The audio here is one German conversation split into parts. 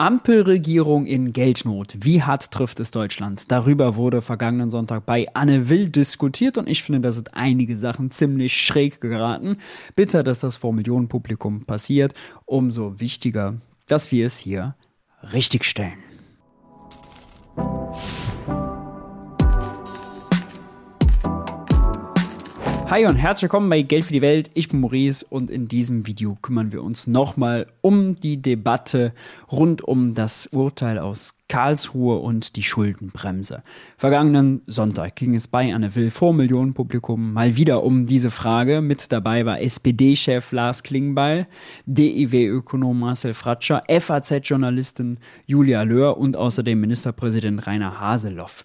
Ampelregierung in Geldnot. Wie hart trifft es Deutschland? Darüber wurde vergangenen Sonntag bei Anne Will diskutiert und ich finde, da sind einige Sachen ziemlich schräg geraten. Bitter, dass das vor Millionenpublikum passiert. Umso wichtiger, dass wir es hier richtigstellen. Hi und herzlich willkommen bei Geld für die Welt. Ich bin Maurice und in diesem Video kümmern wir uns nochmal um die Debatte rund um das Urteil aus Karlsruhe und die Schuldenbremse. Vergangenen Sonntag ging es bei Anne Will vor Millionenpublikum mal wieder um diese Frage. Mit dabei war SPD-Chef Lars Klingbeil, DIW-Ökonom Marcel Fratscher, FAZ-Journalistin Julia Löhr und außerdem Ministerpräsident Rainer Haseloff.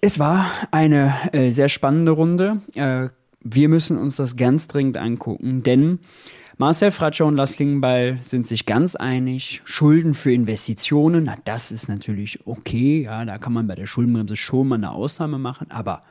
Es war eine äh, sehr spannende Runde. Äh, wir müssen uns das ganz dringend angucken, denn Marcel Fratscher und Lars Klingenbeil sind sich ganz einig. Schulden für Investitionen, na, das ist natürlich okay. Ja, da kann man bei der Schuldenbremse schon mal eine Ausnahme machen, aber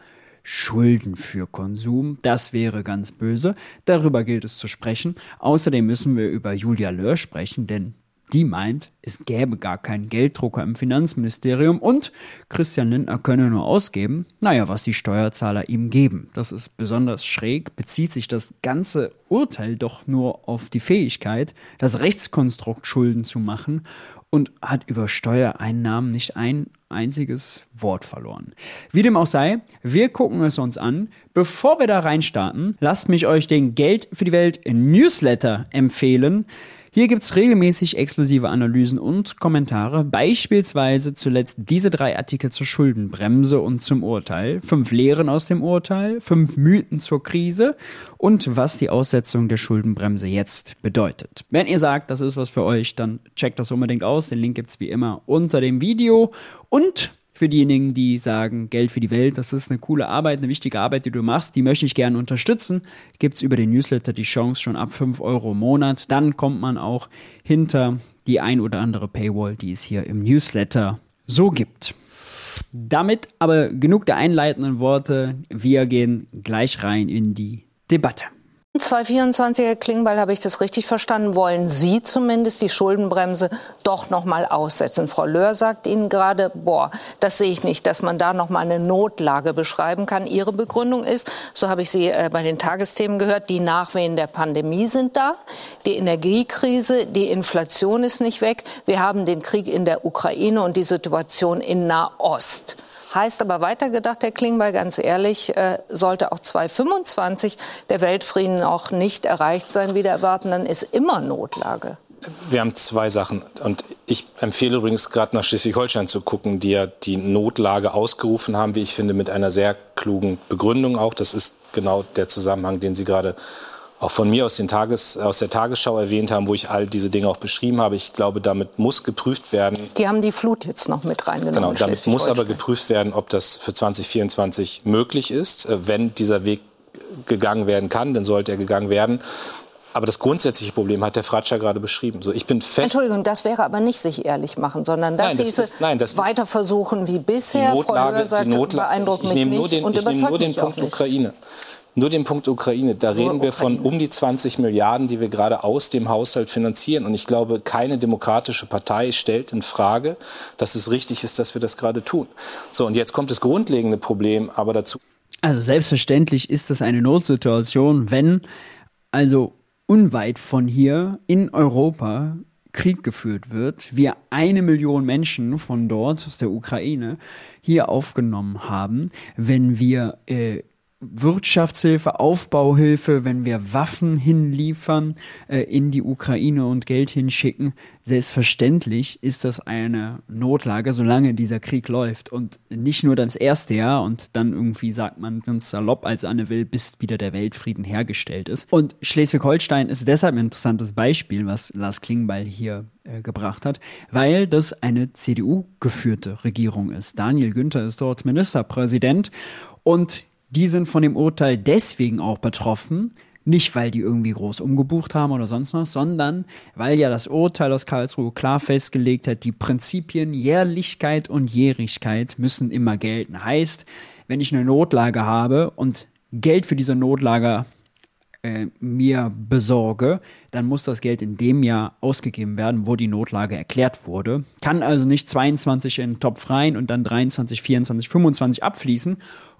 Schulden für Konsum, das wäre ganz böse. Darüber gilt es zu sprechen. Außerdem müssen wir über Julia Löhr sprechen, denn die meint, es gäbe gar keinen Gelddrucker im Finanzministerium und Christian Lindner könne nur ausgeben, naja, was die Steuerzahler ihm geben. Das ist besonders schräg, bezieht sich das ganze Urteil doch nur auf die Fähigkeit, das Rechtskonstrukt Schulden zu machen und hat über Steuereinnahmen nicht ein einziges Wort verloren. Wie dem auch sei, wir gucken es uns an. Bevor wir da reinstarten, lasst mich euch den Geld für die Welt Newsletter empfehlen. Hier gibt es regelmäßig exklusive Analysen und Kommentare, beispielsweise zuletzt diese drei Artikel zur Schuldenbremse und zum Urteil, fünf Lehren aus dem Urteil, fünf Mythen zur Krise und was die Aussetzung der Schuldenbremse jetzt bedeutet. Wenn ihr sagt, das ist was für euch, dann checkt das unbedingt aus. Den Link gibt es wie immer unter dem Video und für diejenigen, die sagen, Geld für die Welt, das ist eine coole Arbeit, eine wichtige Arbeit, die du machst, die möchte ich gerne unterstützen, gibt es über den Newsletter die Chance schon ab 5 Euro im Monat. Dann kommt man auch hinter die ein oder andere Paywall, die es hier im Newsletter so gibt. Damit aber genug der einleitenden Worte. Wir gehen gleich rein in die Debatte. 224, Herr Klingbeil, habe ich das richtig verstanden? Wollen Sie zumindest die Schuldenbremse doch noch mal aussetzen? Frau Löhr sagt Ihnen gerade, boah, das sehe ich nicht, dass man da noch mal eine Notlage beschreiben kann. Ihre Begründung ist, so habe ich Sie äh, bei den Tagesthemen gehört, die Nachwehen der Pandemie sind da, die Energiekrise, die Inflation ist nicht weg, wir haben den Krieg in der Ukraine und die Situation in Nahost. Heißt aber weitergedacht, Herr Klingbeil, ganz ehrlich, äh, sollte auch 2025 der Weltfrieden auch nicht erreicht sein, wie der erwarten, dann ist immer Notlage. Wir haben zwei Sachen. Und ich empfehle übrigens gerade nach Schleswig-Holstein zu gucken, die ja die Notlage ausgerufen haben, wie ich finde, mit einer sehr klugen Begründung auch. Das ist genau der Zusammenhang, den Sie gerade auch von mir aus, den Tages, aus der Tagesschau erwähnt haben, wo ich all diese Dinge auch beschrieben habe. Ich glaube, damit muss geprüft werden. Die haben die Flut jetzt noch mit reingenommen. Genau, damit muss aber geprüft werden, ob das für 2024 möglich ist. Äh, wenn dieser Weg gegangen werden kann, dann sollte er gegangen werden. Aber das grundsätzliche Problem hat der Fratscher gerade beschrieben. So, ich bin fest Entschuldigung, das wäre aber nicht sich ehrlich machen, sondern das, nein, das ist, nein, das weiter versuchen wie bisher. Die Notlage, Frau Löhr die Notlage, beeindruckt ich mich nehme nur den, ich nehme nur den Punkt Ukraine. Nur den Punkt Ukraine. Da Nur reden wir Ukraine. von um die 20 Milliarden, die wir gerade aus dem Haushalt finanzieren. Und ich glaube, keine demokratische Partei stellt in Frage, dass es richtig ist, dass wir das gerade tun. So, und jetzt kommt das grundlegende Problem aber dazu. Also selbstverständlich ist das eine Notsituation, wenn also unweit von hier in Europa Krieg geführt wird, wir eine Million Menschen von dort, aus der Ukraine, hier aufgenommen haben, wenn wir äh, Wirtschaftshilfe, Aufbauhilfe, wenn wir Waffen hinliefern äh, in die Ukraine und Geld hinschicken, selbstverständlich ist das eine Notlage, solange dieser Krieg läuft. Und nicht nur das erste Jahr und dann irgendwie sagt man ganz salopp als Anne will, bis wieder der Weltfrieden hergestellt ist. Und Schleswig-Holstein ist deshalb ein interessantes Beispiel, was Lars Klingbeil hier äh, gebracht hat, weil das eine CDU-geführte Regierung ist. Daniel Günther ist dort Ministerpräsident und die sind von dem Urteil deswegen auch betroffen, nicht weil die irgendwie groß umgebucht haben oder sonst was, sondern weil ja das Urteil aus Karlsruhe klar festgelegt hat, die Prinzipien Jährlichkeit und Jährigkeit müssen immer gelten. Heißt, wenn ich eine Notlage habe und Geld für diese Notlage äh, mir besorge, dann muss das Geld in dem Jahr ausgegeben werden, wo die Notlage erklärt wurde. Kann also nicht 22 in den Topf rein und dann 23, 24, 25 abfließen,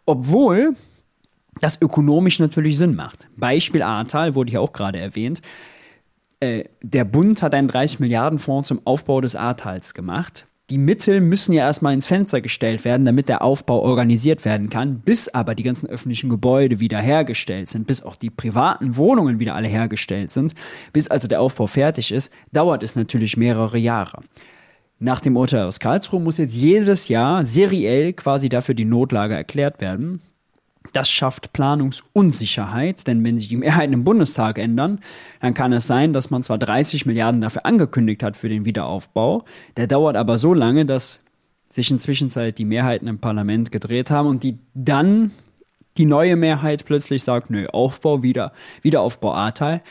obwohl das ökonomisch natürlich Sinn macht. Beispiel Ahrtal wurde hier auch gerade erwähnt. Äh, der Bund hat einen 30 Milliarden Fonds zum Aufbau des Ahrtals gemacht die Mittel müssen ja erstmal ins Fenster gestellt werden, damit der Aufbau organisiert werden kann, bis aber die ganzen öffentlichen Gebäude wieder hergestellt sind, bis auch die privaten Wohnungen wieder alle hergestellt sind, bis also der Aufbau fertig ist, dauert es natürlich mehrere Jahre. Nach dem Urteil aus Karlsruhe muss jetzt jedes Jahr seriell quasi dafür die Notlage erklärt werden. Das schafft Planungsunsicherheit, denn wenn sich die Mehrheiten im Bundestag ändern, dann kann es sein, dass man zwar 30 Milliarden dafür angekündigt hat für den Wiederaufbau, der dauert aber so lange, dass sich inzwischen die Mehrheiten im Parlament gedreht haben und die dann die neue Mehrheit plötzlich sagt, nö, Aufbau wieder, Wiederaufbau Ahrtal.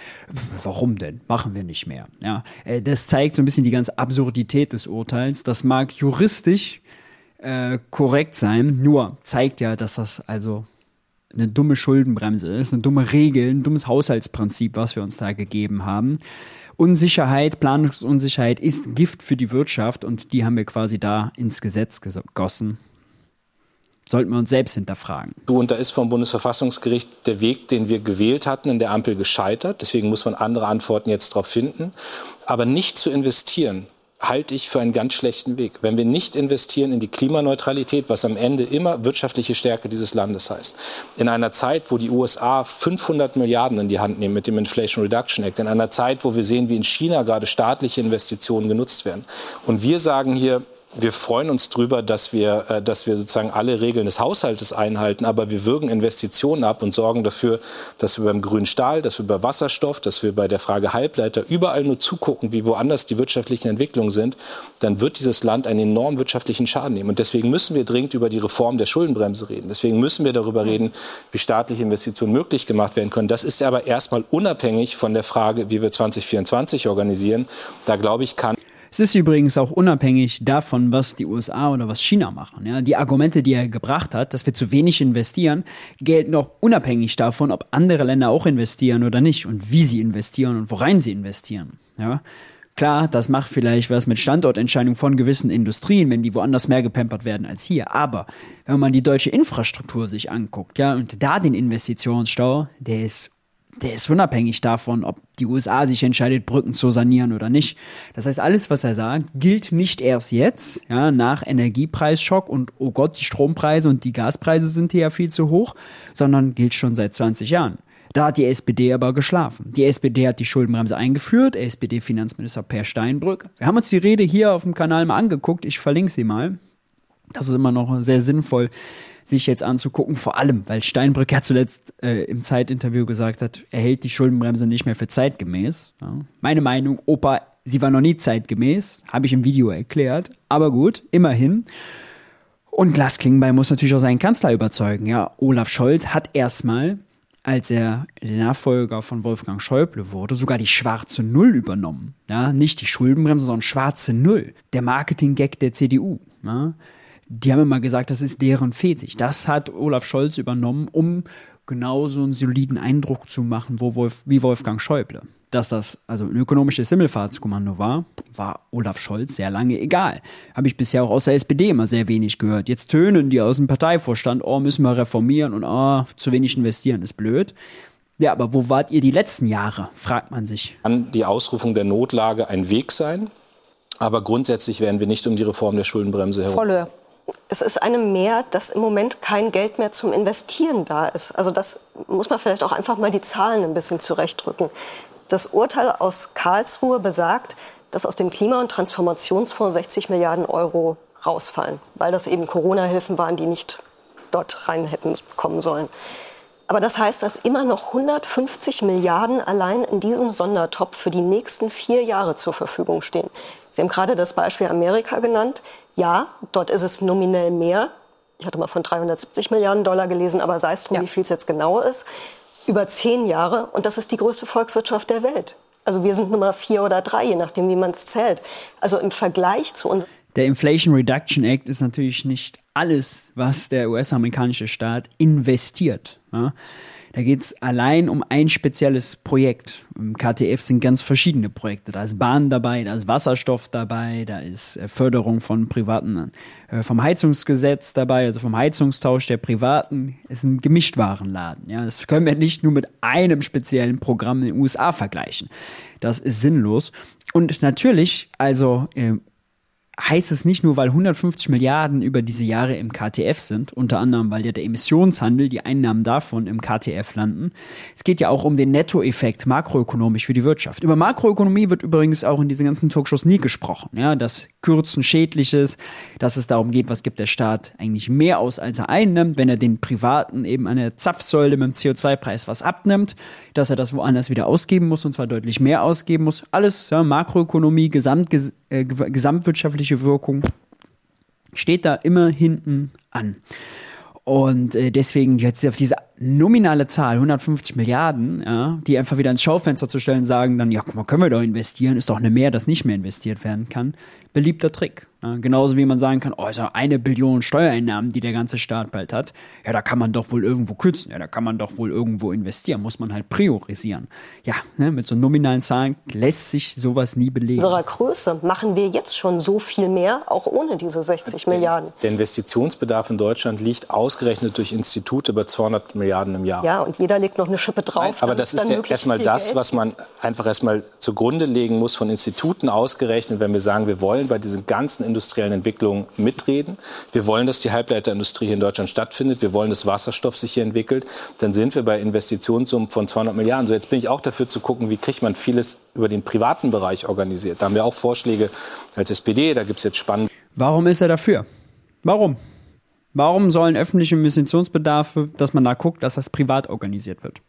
Warum denn? Machen wir nicht mehr. Ja, äh, das zeigt so ein bisschen die ganze Absurdität des Urteils. Das mag juristisch äh, korrekt sein, nur zeigt ja, dass das also eine dumme Schuldenbremse ist, eine dumme Regel, ein dummes Haushaltsprinzip, was wir uns da gegeben haben. Unsicherheit, Planungsunsicherheit ist Gift für die Wirtschaft und die haben wir quasi da ins Gesetz gegossen. Sollten wir uns selbst hinterfragen. Und da ist vom Bundesverfassungsgericht der Weg, den wir gewählt hatten, in der Ampel gescheitert. Deswegen muss man andere Antworten jetzt darauf finden. Aber nicht zu investieren, halte ich für einen ganz schlechten Weg. Wenn wir nicht investieren in die Klimaneutralität, was am Ende immer wirtschaftliche Stärke dieses Landes heißt, in einer Zeit, wo die USA 500 Milliarden in die Hand nehmen mit dem Inflation Reduction Act, in einer Zeit, wo wir sehen, wie in China gerade staatliche Investitionen genutzt werden. Und wir sagen hier, wir freuen uns darüber, dass wir, äh, dass wir sozusagen alle Regeln des Haushaltes einhalten, aber wir würgen Investitionen ab und sorgen dafür, dass wir beim grünen Stahl, dass wir bei Wasserstoff, dass wir bei der Frage Halbleiter überall nur zugucken, wie woanders die wirtschaftlichen Entwicklungen sind, dann wird dieses Land einen enormen wirtschaftlichen Schaden nehmen. Und deswegen müssen wir dringend über die Reform der Schuldenbremse reden. Deswegen müssen wir darüber reden, wie staatliche Investitionen möglich gemacht werden können. Das ist aber erstmal unabhängig von der Frage, wie wir 2024 organisieren. Da glaube ich, kann es ist übrigens auch unabhängig davon, was die USA oder was China machen. Ja, die Argumente, die er gebracht hat, dass wir zu wenig investieren, gelten auch unabhängig davon, ob andere Länder auch investieren oder nicht und wie sie investieren und worein sie investieren. Ja. Klar, das macht vielleicht was mit Standortentscheidungen von gewissen Industrien, wenn die woanders mehr gepampert werden als hier. Aber wenn man die deutsche Infrastruktur sich anguckt, ja, und da den Investitionsstau, der ist der ist unabhängig davon, ob die USA sich entscheidet, Brücken zu sanieren oder nicht. Das heißt, alles, was er sagt, gilt nicht erst jetzt, ja, nach Energiepreisschock und oh Gott, die Strompreise und die Gaspreise sind hier ja viel zu hoch, sondern gilt schon seit 20 Jahren. Da hat die SPD aber geschlafen. Die SPD hat die Schuldenbremse eingeführt, SPD-Finanzminister Per Steinbrück. Wir haben uns die Rede hier auf dem Kanal mal angeguckt, ich verlinke sie mal. Das ist immer noch sehr sinnvoll, sich jetzt anzugucken. Vor allem, weil Steinbrück ja zuletzt äh, im Zeitinterview gesagt hat, er hält die Schuldenbremse nicht mehr für zeitgemäß. Ja. Meine Meinung, Opa, sie war noch nie zeitgemäß, habe ich im Video erklärt. Aber gut, immerhin. Und Lars Klingbeil muss natürlich auch seinen Kanzler überzeugen. Ja, Olaf Scholz hat erstmal, als er der Nachfolger von Wolfgang Schäuble wurde, sogar die schwarze Null übernommen. Ja, nicht die Schuldenbremse, sondern schwarze Null. Der Marketing-Gag der CDU. Ja die haben immer gesagt, das ist deren Fetisch. Das hat Olaf Scholz übernommen, um genauso einen soliden Eindruck zu machen wo Wolf, wie Wolfgang Schäuble. Dass das also ein ökonomisches Himmelfahrtskommando war, war Olaf Scholz sehr lange egal. Habe ich bisher auch aus der SPD immer sehr wenig gehört. Jetzt tönen die aus dem Parteivorstand, oh, müssen wir reformieren und oh, zu wenig investieren, ist blöd. Ja, aber wo wart ihr die letzten Jahre, fragt man sich. Kann die Ausrufung der Notlage ein Weg sein? Aber grundsätzlich werden wir nicht um die Reform der Schuldenbremse herum. Voll es ist einem Mehr, dass im Moment kein Geld mehr zum Investieren da ist. Also das muss man vielleicht auch einfach mal die Zahlen ein bisschen zurechtdrücken. Das Urteil aus Karlsruhe besagt, dass aus dem Klima- und Transformationsfonds 60 Milliarden Euro rausfallen, weil das eben Corona-Hilfen waren, die nicht dort rein hätten kommen sollen. Aber das heißt, dass immer noch 150 Milliarden allein in diesem Sondertopf für die nächsten vier Jahre zur Verfügung stehen. Sie haben gerade das Beispiel Amerika genannt. Ja, dort ist es nominell mehr. Ich hatte mal von 370 Milliarden Dollar gelesen, aber sei es drum, ja. wie viel es jetzt genau ist. Über zehn Jahre. Und das ist die größte Volkswirtschaft der Welt. Also wir sind Nummer vier oder drei, je nachdem, wie man es zählt. Also im Vergleich zu uns. Der Inflation Reduction Act ist natürlich nicht alles, was der US-amerikanische Staat investiert. Ja? Da geht es allein um ein spezielles Projekt. Im KTF sind ganz verschiedene Projekte. Da ist Bahn dabei, da ist Wasserstoff dabei, da ist äh, Förderung von privaten, äh, vom Heizungsgesetz dabei, also vom Heizungstausch der Privaten. Es ist ein Gemischtwarenladen. Ja, das können wir nicht nur mit einem speziellen Programm in den USA vergleichen. Das ist sinnlos. Und natürlich, also äh, heißt es nicht nur, weil 150 Milliarden über diese Jahre im KTF sind, unter anderem, weil ja der Emissionshandel, die Einnahmen davon im KTF landen. Es geht ja auch um den Nettoeffekt makroökonomisch für die Wirtschaft. Über Makroökonomie wird übrigens auch in diesen ganzen Talkshows nie gesprochen. Ja, dass Kürzen schädlich ist, dass es darum geht, was gibt der Staat eigentlich mehr aus, als er einnimmt, wenn er den Privaten eben an der Zapfsäule mit dem CO2-Preis was abnimmt, dass er das woanders wieder ausgeben muss und zwar deutlich mehr ausgeben muss. Alles ja, Makroökonomie, Gesamt, äh, gesamtwirtschaftliche Wirkung steht da immer hinten an. Und äh, deswegen jetzt auf diese nominale Zahl, 150 Milliarden, ja, die einfach wieder ins Schaufenster zu stellen, sagen dann, ja, guck mal, können wir doch investieren, ist doch eine mehr, dass nicht mehr investiert werden kann. Beliebter Trick. Ja, genauso wie man sagen kann, oh, ist ja eine Billion Steuereinnahmen, die der ganze Staat bald hat. Ja, da kann man doch wohl irgendwo kürzen. Ja, da kann man doch wohl irgendwo investieren. Muss man halt priorisieren. Ja, ne, mit so nominalen Zahlen lässt sich sowas nie belegen. In unserer Größe machen wir jetzt schon so viel mehr, auch ohne diese 60 Milliarden. Der Investitionsbedarf in Deutschland liegt ausgerechnet durch Institute bei 200 Milliarden im Jahr. Ja, und jeder legt noch eine Schippe drauf. Nein, aber das ist ja erstmal das, Geld. was man einfach erstmal zugrunde legen muss von Instituten ausgerechnet, wenn wir sagen, wir wollen bei diesen ganzen industriellen Entwicklungen mitreden. Wir wollen, dass die Halbleiterindustrie hier in Deutschland stattfindet. Wir wollen, dass Wasserstoff sich hier entwickelt. Dann sind wir bei Investitionssummen von 200 Milliarden. So, jetzt bin ich auch dafür zu gucken, wie kriegt man vieles über den privaten Bereich organisiert. Da haben wir auch Vorschläge als SPD. Da gibt es jetzt spannende. Warum ist er dafür? Warum? Warum sollen öffentliche Investitionsbedarfe, dass man da guckt, dass das privat organisiert wird?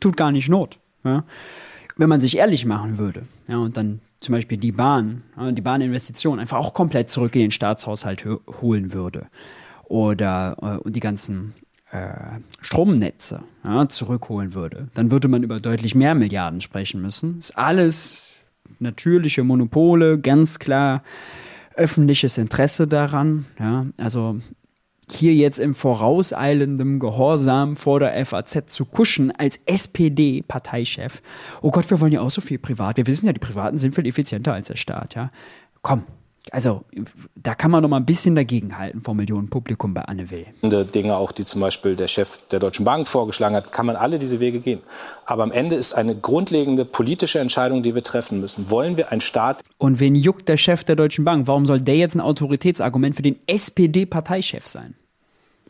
Tut gar nicht Not. Ja? Wenn man sich ehrlich machen würde ja, und dann zum Beispiel die Bahn, die Bahninvestition einfach auch komplett zurück in den Staatshaushalt holen würde oder äh, die ganzen äh, Stromnetze ja, zurückholen würde, dann würde man über deutlich mehr Milliarden sprechen müssen. Ist alles natürliche Monopole, ganz klar öffentliches Interesse daran. Ja, also hier jetzt im vorauseilendem Gehorsam vor der FAZ zu kuschen als SPD-Parteichef. Oh Gott, wir wollen ja auch so viel privat. Wir wissen ja, die Privaten sind viel effizienter als der Staat, ja. Komm, also da kann man noch mal ein bisschen dagegenhalten vor Millionen Publikum bei Anne Will. Dinge auch, die zum Beispiel der Chef der Deutschen Bank vorgeschlagen hat, kann man alle diese Wege gehen. Aber am Ende ist eine grundlegende politische Entscheidung, die wir treffen müssen. Wollen wir einen Staat? Und wen juckt der Chef der Deutschen Bank? Warum soll der jetzt ein Autoritätsargument für den SPD-Parteichef sein?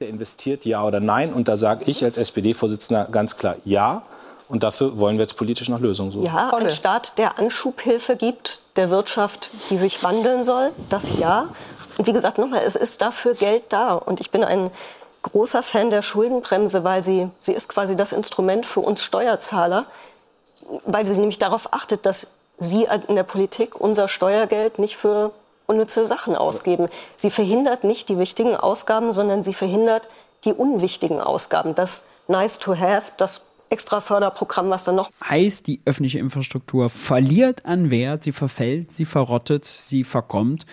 Der investiert ja oder nein? Und da sage ich als SPD-Vorsitzender ganz klar ja. Und dafür wollen wir jetzt politisch nach Lösungen suchen. Ja, ein Staat, der Anschubhilfe gibt der Wirtschaft, die sich wandeln soll, das ja. Und wie gesagt, nochmal, es ist dafür Geld da. Und ich bin ein großer Fan der Schuldenbremse, weil sie, sie ist quasi das Instrument für uns Steuerzahler, weil sie nämlich darauf achtet, dass Sie in der Politik unser Steuergeld nicht für unnütze Sachen ausgeben. Sie verhindert nicht die wichtigen Ausgaben, sondern sie verhindert die unwichtigen Ausgaben. Das Nice to Have, das extra Förderprogramm, was dann noch. Heißt, die öffentliche Infrastruktur verliert an Wert, sie verfällt, sie verrottet, sie verkommt.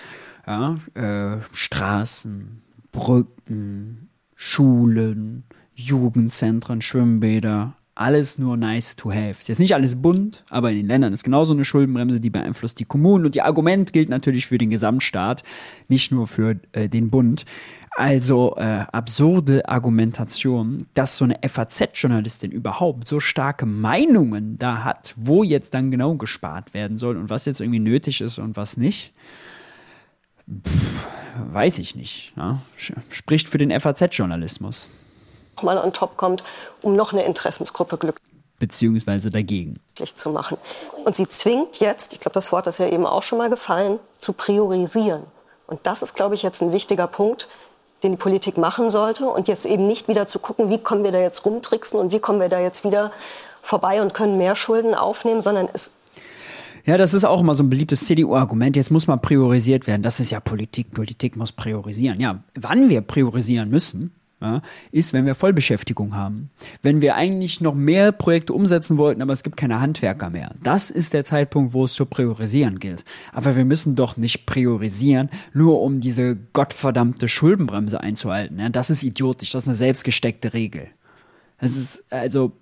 Ja, äh, Straßen, Brücken, Schulen, Jugendzentren, Schwimmbäder, alles nur nice to have. Ist jetzt nicht alles bunt, aber in den Ländern ist genauso eine Schuldenbremse, die beeinflusst die Kommunen. Und ihr Argument gilt natürlich für den Gesamtstaat, nicht nur für äh, den Bund. Also äh, absurde Argumentation, dass so eine FAZ-Journalistin überhaupt so starke Meinungen da hat, wo jetzt dann genau gespart werden soll und was jetzt irgendwie nötig ist und was nicht. Pff, weiß ich nicht. Ja? Spricht für den FAZ-Journalismus mal on top kommt, um noch eine Interessensgruppe glücklich beziehungsweise dagegen zu machen. Und sie zwingt jetzt, ich glaube, das Wort ist ja eben auch schon mal gefallen, zu priorisieren. Und das ist, glaube ich, jetzt ein wichtiger Punkt, den die Politik machen sollte. Und jetzt eben nicht wieder zu gucken, wie kommen wir da jetzt rumtricksen und wie kommen wir da jetzt wieder vorbei und können mehr Schulden aufnehmen, sondern es ja, das ist auch immer so ein beliebtes CDU-Argument. Jetzt muss mal priorisiert werden. Das ist ja Politik. Politik muss priorisieren. Ja, wann wir priorisieren müssen, ja, ist, wenn wir Vollbeschäftigung haben. Wenn wir eigentlich noch mehr Projekte umsetzen wollten, aber es gibt keine Handwerker mehr. Das ist der Zeitpunkt, wo es zu priorisieren gilt. Aber wir müssen doch nicht priorisieren, nur um diese gottverdammte Schuldenbremse einzuhalten. Ja, das ist idiotisch, das ist eine selbstgesteckte Regel. Es ist, also,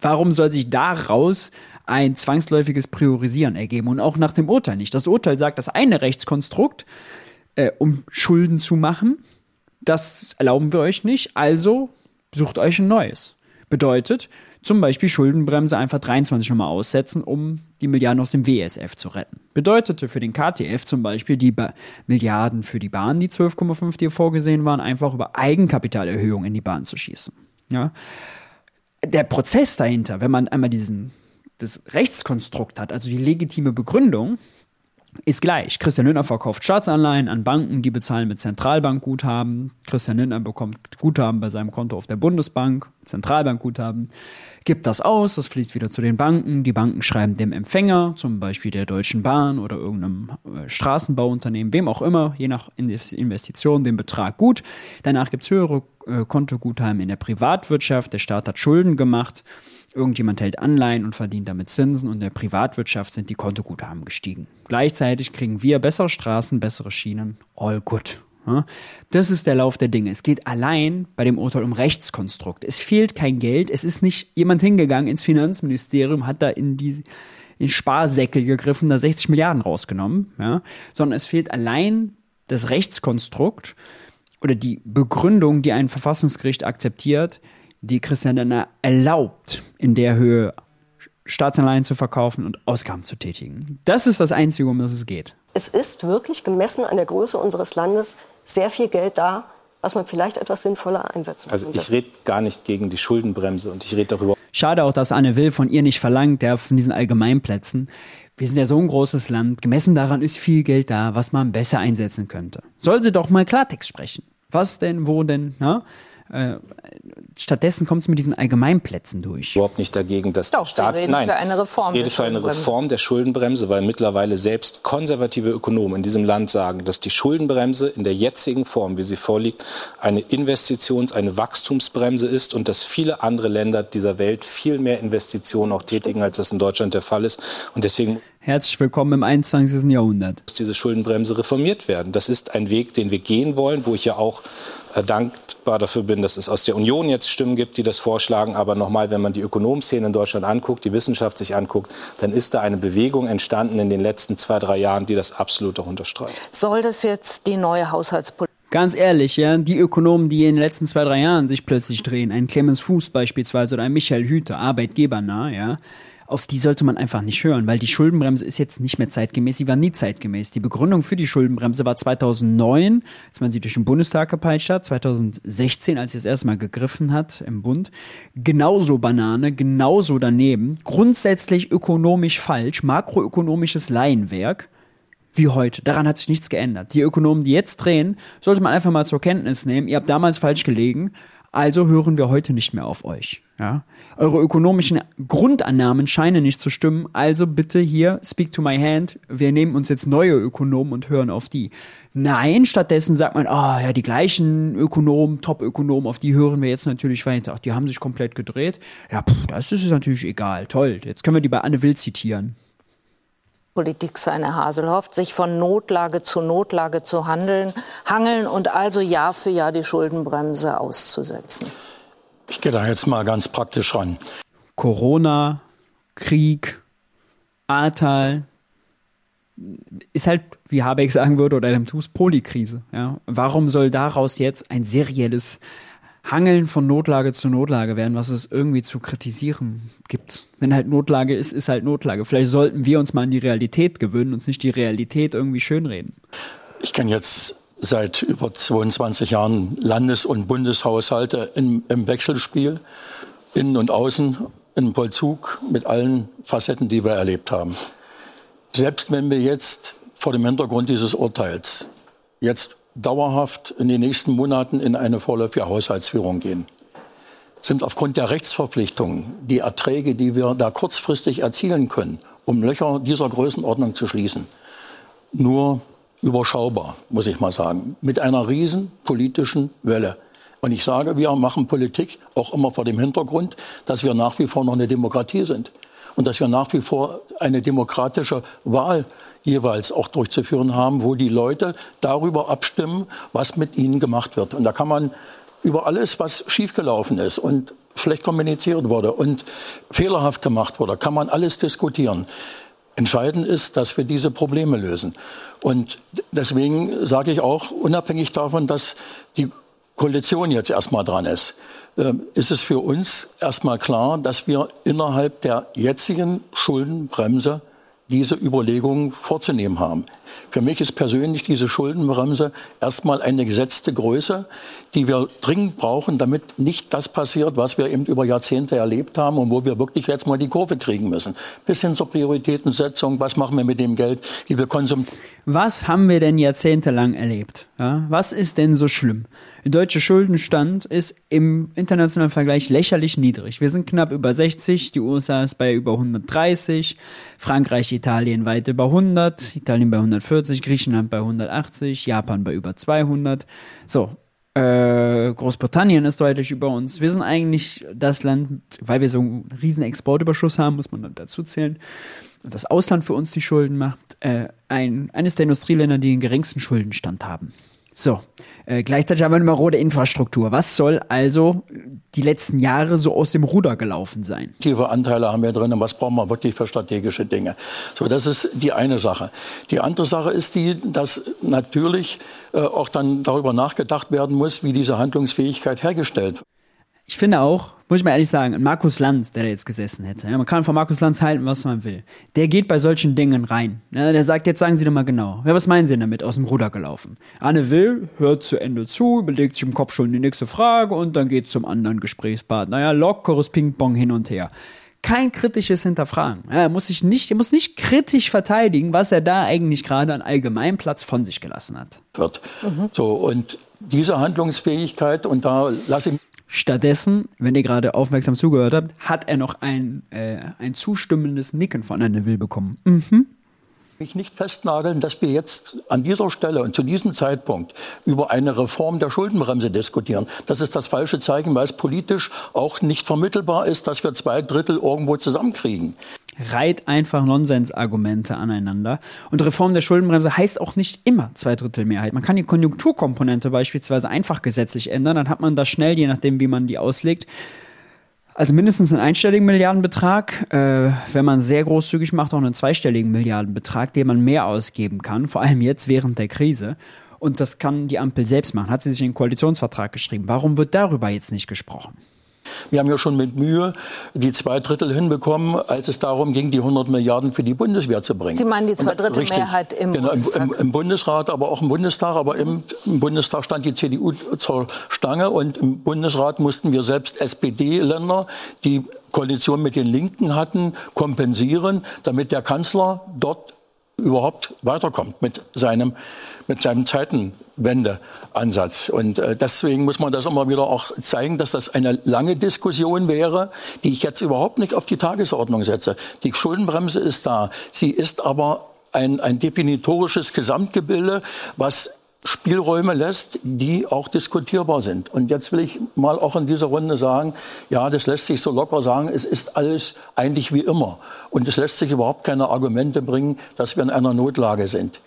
warum soll sich daraus ein zwangsläufiges Priorisieren ergeben und auch nach dem Urteil nicht. Das Urteil sagt, das eine Rechtskonstrukt, äh, um Schulden zu machen, das erlauben wir euch nicht, also sucht euch ein neues. Bedeutet, zum Beispiel Schuldenbremse einfach 23 nochmal aussetzen, um die Milliarden aus dem WSF zu retten. Bedeutete für den KTF zum Beispiel die ba Milliarden für die Bahn, die 12,5, die vorgesehen waren, einfach über Eigenkapitalerhöhung in die Bahn zu schießen. Ja? Der Prozess dahinter, wenn man einmal diesen das Rechtskonstrukt hat, also die legitime Begründung, ist gleich. Christian Lindner verkauft Staatsanleihen an Banken, die bezahlen mit Zentralbankguthaben. Christian Lindner bekommt Guthaben bei seinem Konto auf der Bundesbank, Zentralbankguthaben, gibt das aus, das fließt wieder zu den Banken. Die Banken schreiben dem Empfänger, zum Beispiel der Deutschen Bahn oder irgendeinem äh, Straßenbauunternehmen, wem auch immer, je nach Investition, den Betrag gut. Danach gibt es höhere äh, Kontoguthaben in der Privatwirtschaft. Der Staat hat Schulden gemacht Irgendjemand hält Anleihen und verdient damit Zinsen und in der Privatwirtschaft sind die Kontoguthaben gestiegen. Gleichzeitig kriegen wir bessere Straßen, bessere Schienen, all good. Das ist der Lauf der Dinge. Es geht allein bei dem Urteil um Rechtskonstrukt. Es fehlt kein Geld. Es ist nicht jemand hingegangen ins Finanzministerium, hat da in die in Sparsäckel gegriffen, da 60 Milliarden rausgenommen, ja, sondern es fehlt allein das Rechtskonstrukt oder die Begründung, die ein Verfassungsgericht akzeptiert, die Christian Lindner erlaubt, in der Höhe Staatsanleihen zu verkaufen und Ausgaben zu tätigen. Das ist das Einzige, um das es geht. Es ist wirklich gemessen an der Größe unseres Landes sehr viel Geld da, was man vielleicht etwas sinnvoller einsetzen also könnte. Also ich rede gar nicht gegen die Schuldenbremse und ich rede darüber. Schade auch, dass Anne Will von ihr nicht verlangt, der von diesen Allgemeinplätzen. Wir sind ja so ein großes Land. Gemessen daran ist viel Geld da, was man besser einsetzen könnte. Soll sie doch mal Klartext sprechen. Was denn, wo denn, na? Äh, stattdessen kommt es mit diesen Allgemeinplätzen durch. Überhaupt nicht dagegen, dass Doch, Staat, Sie reden nein, für eine Reform. Ich rede für eine Reform der Schuldenbremse, weil mittlerweile selbst konservative Ökonomen in diesem Land sagen, dass die Schuldenbremse in der jetzigen Form, wie sie vorliegt, eine Investitions-, eine Wachstumsbremse ist und dass viele andere Länder dieser Welt viel mehr Investitionen auch tätigen, als das in Deutschland der Fall ist. Und deswegen Herzlich willkommen im 21. Jahrhundert. Muss diese Schuldenbremse reformiert werden. Das ist ein Weg, den wir gehen wollen, wo ich ja auch äh, dankbar dafür bin, dass es aus der Union jetzt Stimmen gibt, die das vorschlagen. Aber nochmal, wenn man die Ökonomszene in Deutschland anguckt, die Wissenschaft sich anguckt, dann ist da eine Bewegung entstanden in den letzten zwei, drei Jahren, die das absolut auch unterstreicht. Soll das jetzt die neue Haushaltspolitik Ganz ehrlich, ja, die Ökonomen, die in den letzten zwei, drei Jahren sich plötzlich drehen, ein Clemens Fuß beispielsweise oder ein Michael Hüter, arbeitgebernah, ja, auf die sollte man einfach nicht hören, weil die Schuldenbremse ist jetzt nicht mehr zeitgemäß, sie war nie zeitgemäß. Die Begründung für die Schuldenbremse war 2009, als man sie durch den Bundestag gepeitscht hat, 2016, als sie das erste Mal gegriffen hat im Bund. Genauso Banane, genauso daneben, grundsätzlich ökonomisch falsch, makroökonomisches Laienwerk wie heute. Daran hat sich nichts geändert. Die Ökonomen, die jetzt drehen, sollte man einfach mal zur Kenntnis nehmen. Ihr habt damals falsch gelegen, also hören wir heute nicht mehr auf euch. Ja? Eure ökonomischen Grundannahmen scheinen nicht zu stimmen, also bitte hier, speak to my hand, wir nehmen uns jetzt neue Ökonomen und hören auf die. Nein, stattdessen sagt man, ah oh, ja, die gleichen Ökonomen, Top-Ökonomen, auf die hören wir jetzt natürlich weiter. Ach, die haben sich komplett gedreht. Ja, pff, das ist natürlich egal. Toll, jetzt können wir die bei Anne Will zitieren. Politik sein, Herr Haselhoff, sich von Notlage zu Notlage zu handeln, hangeln und also Jahr für Jahr die Schuldenbremse auszusetzen? Ich gehe da jetzt mal ganz praktisch ran. Corona, Krieg, Ahrtal, ist halt, wie Habeck sagen würde, oder dem TUS Polikrise. Ja? Warum soll daraus jetzt ein serielles Hangeln von Notlage zu Notlage werden, was es irgendwie zu kritisieren gibt. Wenn halt Notlage ist, ist halt Notlage. Vielleicht sollten wir uns mal an die Realität gewöhnen, uns nicht die Realität irgendwie schönreden. Ich kenne jetzt seit über 22 Jahren Landes- und Bundeshaushalte im, im Wechselspiel, innen und außen, im Vollzug mit allen Facetten, die wir erlebt haben. Selbst wenn wir jetzt vor dem Hintergrund dieses Urteils jetzt dauerhaft in den nächsten Monaten in eine vorläufige Haushaltsführung gehen, sind aufgrund der Rechtsverpflichtungen die Erträge, die wir da kurzfristig erzielen können, um Löcher dieser Größenordnung zu schließen, nur überschaubar, muss ich mal sagen, mit einer riesen politischen Welle. Und ich sage, wir machen Politik auch immer vor dem Hintergrund, dass wir nach wie vor noch eine Demokratie sind und dass wir nach wie vor eine demokratische Wahl jeweils auch durchzuführen haben, wo die Leute darüber abstimmen, was mit ihnen gemacht wird. Und da kann man über alles, was schiefgelaufen ist und schlecht kommuniziert wurde und fehlerhaft gemacht wurde, kann man alles diskutieren. Entscheidend ist, dass wir diese Probleme lösen. Und deswegen sage ich auch, unabhängig davon, dass die Koalition jetzt erstmal dran ist, ähm, ist es für uns erstmal klar, dass wir innerhalb der jetzigen Schuldenbremse diese Überlegungen vorzunehmen haben. Für mich ist persönlich diese Schuldenbremse erstmal eine gesetzte Größe, die wir dringend brauchen, damit nicht das passiert, was wir eben über Jahrzehnte erlebt haben und wo wir wirklich jetzt mal die Kurve kriegen müssen. Bis hin zur Prioritätensetzung, was machen wir mit dem Geld, wie wir konsumieren. Was haben wir denn jahrzehntelang erlebt? Ja? Was ist denn so schlimm? Der deutsche Schuldenstand ist im internationalen Vergleich lächerlich niedrig. Wir sind knapp über 60, die USA ist bei über 130, Frankreich, Italien weit über 100, Italien bei 140, Griechenland bei 180, Japan bei über 200. So, äh, Großbritannien ist deutlich über uns. Wir sind eigentlich das Land, weil wir so einen riesen Exportüberschuss haben, muss man dazu zählen, und das Ausland für uns die Schulden macht, äh, ein, eines der Industrieländer, die den geringsten Schuldenstand haben. So, äh, gleichzeitig haben wir eine marode Infrastruktur. Was soll also die letzten Jahre so aus dem Ruder gelaufen sein? Tiefe Anteile haben wir drin und was brauchen wir wirklich für strategische Dinge? So, das ist die eine Sache. Die andere Sache ist die, dass natürlich äh, auch dann darüber nachgedacht werden muss, wie diese Handlungsfähigkeit hergestellt wird. Ich finde auch, muss ich mal ehrlich sagen, Markus Lanz, der da jetzt gesessen hätte, ja, man kann von Markus Lanz halten, was man will. Der geht bei solchen Dingen rein. Ja, der sagt, jetzt sagen Sie doch mal genau. Ja, was meinen Sie damit? Aus dem Ruder gelaufen. Anne Will hört zu Ende zu, überlegt sich im Kopf schon die nächste Frage und dann geht zum anderen Gesprächspartner. Ja, lockeres Ping-Pong hin und her. Kein kritisches Hinterfragen. Er muss sich nicht, er muss nicht kritisch verteidigen, was er da eigentlich gerade an Allgemeinplatz von sich gelassen hat. Wird. Mhm. So, und diese Handlungsfähigkeit, und da lasse ich Stattdessen, wenn ihr gerade aufmerksam zugehört habt, hat er noch ein, äh, ein zustimmendes Nicken von Anne Will bekommen. Mhm. Mich nicht festnageln, dass wir jetzt an dieser Stelle und zu diesem Zeitpunkt über eine Reform der Schuldenbremse diskutieren. Das ist das falsche Zeichen, weil es politisch auch nicht vermittelbar ist, dass wir zwei Drittel irgendwo zusammenkriegen reiht einfach Nonsensargumente aneinander. Und Reform der Schuldenbremse heißt auch nicht immer Zweidrittelmehrheit. Man kann die Konjunkturkomponente beispielsweise einfach gesetzlich ändern, dann hat man das schnell, je nachdem, wie man die auslegt. Also mindestens einen einstelligen Milliardenbetrag, äh, wenn man sehr großzügig macht, auch einen zweistelligen Milliardenbetrag, den man mehr ausgeben kann, vor allem jetzt während der Krise. Und das kann die Ampel selbst machen, hat sie sich in den Koalitionsvertrag geschrieben. Warum wird darüber jetzt nicht gesprochen? Wir haben ja schon mit Mühe die zwei Drittel hinbekommen, als es darum ging, die 100 Milliarden für die Bundeswehr zu bringen. Sie meinen die zwei Drittel Mehrheit im, genau, Bundestag? Im, im, Bundesrat, aber auch im Bundestag. Aber im, im, Bundestag stand die CDU zur Stange und im Bundesrat mussten wir selbst SPD-Länder, die Koalition mit den Linken hatten, kompensieren, damit der Kanzler dort überhaupt weiterkommt mit seinem, mit seinem Zeitenwendeansatz. Und äh, deswegen muss man das immer wieder auch zeigen, dass das eine lange Diskussion wäre, die ich jetzt überhaupt nicht auf die Tagesordnung setze. Die Schuldenbremse ist da. Sie ist aber ein, ein definitorisches Gesamtgebilde, was Spielräume lässt, die auch diskutierbar sind. Und jetzt will ich mal auch in dieser Runde sagen, ja, das lässt sich so locker sagen, es ist alles eigentlich wie immer. Und es lässt sich überhaupt keine Argumente bringen, dass wir in einer Notlage sind.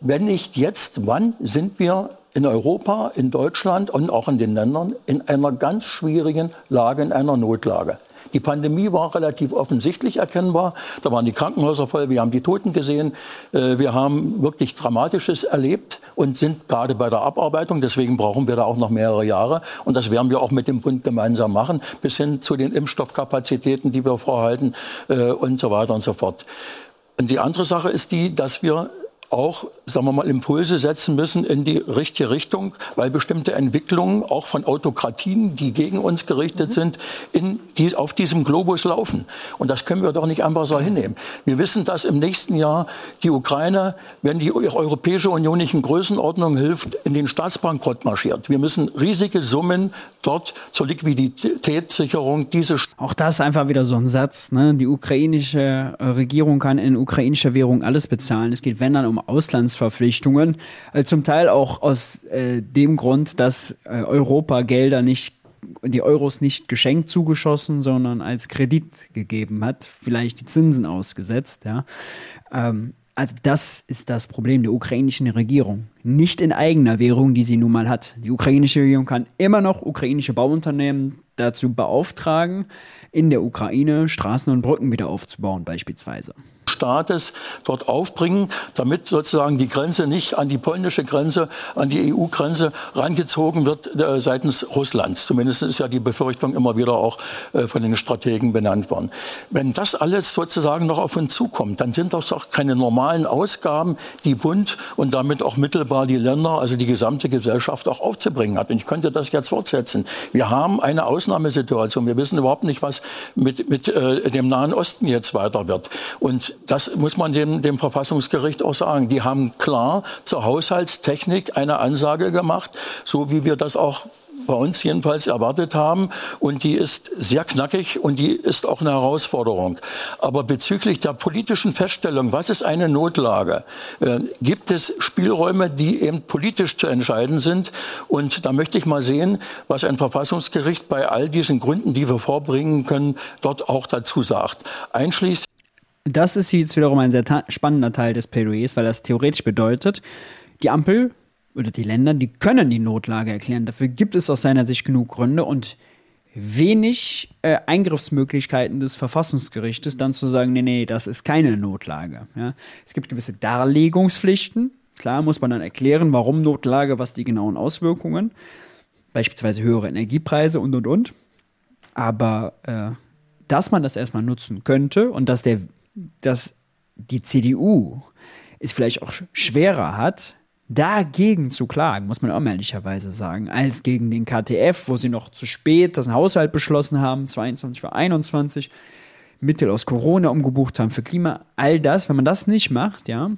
Wenn nicht jetzt, wann sind wir in Europa, in Deutschland und auch in den Ländern in einer ganz schwierigen Lage, in einer Notlage? Die Pandemie war relativ offensichtlich erkennbar. Da waren die Krankenhäuser voll, wir haben die Toten gesehen. Äh, wir haben wirklich Dramatisches erlebt und sind gerade bei der Abarbeitung. Deswegen brauchen wir da auch noch mehrere Jahre. Und das werden wir auch mit dem Bund gemeinsam machen, bis hin zu den Impfstoffkapazitäten, die wir vorhalten äh, und so weiter und so fort. Und die andere Sache ist die, dass wir auch, sagen wir mal, Impulse setzen müssen in die richtige Richtung, weil bestimmte Entwicklungen auch von Autokratien, die gegen uns gerichtet mhm. sind, in die, auf diesem Globus laufen. Und das können wir doch nicht einfach so hinnehmen. Wir wissen, dass im nächsten Jahr die Ukraine, wenn die Europäische Union nicht in Größenordnung hilft, in den Staatsbankrott marschiert. Wir müssen riesige Summen dort zur Liquiditätssicherung diese Auch das ist einfach wieder so ein Satz. Ne? Die ukrainische Regierung kann in ukrainischer Währung alles bezahlen. Es geht, wenn dann um Auslandsverpflichtungen, äh, zum Teil auch aus äh, dem Grund, dass äh, Europa Gelder nicht die Euros nicht geschenkt zugeschossen, sondern als Kredit gegeben hat, vielleicht die Zinsen ausgesetzt, ja. Ähm, Also das ist das Problem der ukrainischen Regierung. Nicht in eigener Währung, die sie nun mal hat. Die ukrainische Regierung kann immer noch ukrainische Bauunternehmen dazu beauftragen, in der Ukraine Straßen und Brücken wieder aufzubauen beispielsweise. Staates dort aufbringen, damit sozusagen die Grenze nicht an die polnische Grenze, an die EU-Grenze rangezogen wird äh, seitens Russlands. Zumindest ist ja die Befürchtung immer wieder auch äh, von den Strategen benannt worden. Wenn das alles sozusagen noch auf uns zukommt, dann sind das doch keine normalen Ausgaben, die Bund und damit auch mittelbar die Länder, also die gesamte Gesellschaft auch aufzubringen hat. Und ich könnte das jetzt fortsetzen. Wir haben eine Ausnahmesituation. Wir wissen überhaupt nicht, was mit, mit äh, dem Nahen Osten jetzt weiter wird. Und das muss man dem, dem Verfassungsgericht auch sagen. Die haben klar zur Haushaltstechnik eine Ansage gemacht, so wie wir das auch bei uns jedenfalls erwartet haben. Und die ist sehr knackig und die ist auch eine Herausforderung. Aber bezüglich der politischen Feststellung, was ist eine Notlage, äh, gibt es Spielräume, die eben politisch zu entscheiden sind. Und da möchte ich mal sehen, was ein Verfassungsgericht bei all diesen Gründen, die wir vorbringen können, dort auch dazu sagt. Einschließlich das ist jetzt wiederum ein sehr spannender Teil des Plädoyers, weil das theoretisch bedeutet, die Ampel oder die Länder, die können die Notlage erklären. Dafür gibt es aus seiner Sicht genug Gründe und wenig äh, Eingriffsmöglichkeiten des Verfassungsgerichtes, dann zu sagen, nee, nee, das ist keine Notlage. Ja? Es gibt gewisse Darlegungspflichten. Klar muss man dann erklären, warum Notlage, was die genauen Auswirkungen, beispielsweise höhere Energiepreise und, und, und. Aber äh, dass man das erstmal nutzen könnte und dass der dass die CDU es vielleicht auch schwerer hat, dagegen zu klagen, muss man auch ehrlicherweise sagen, als gegen den KTF, wo sie noch zu spät das Haushalt beschlossen haben, 22 für 21, Mittel aus Corona umgebucht haben für Klima, all das, wenn man das nicht macht, ja,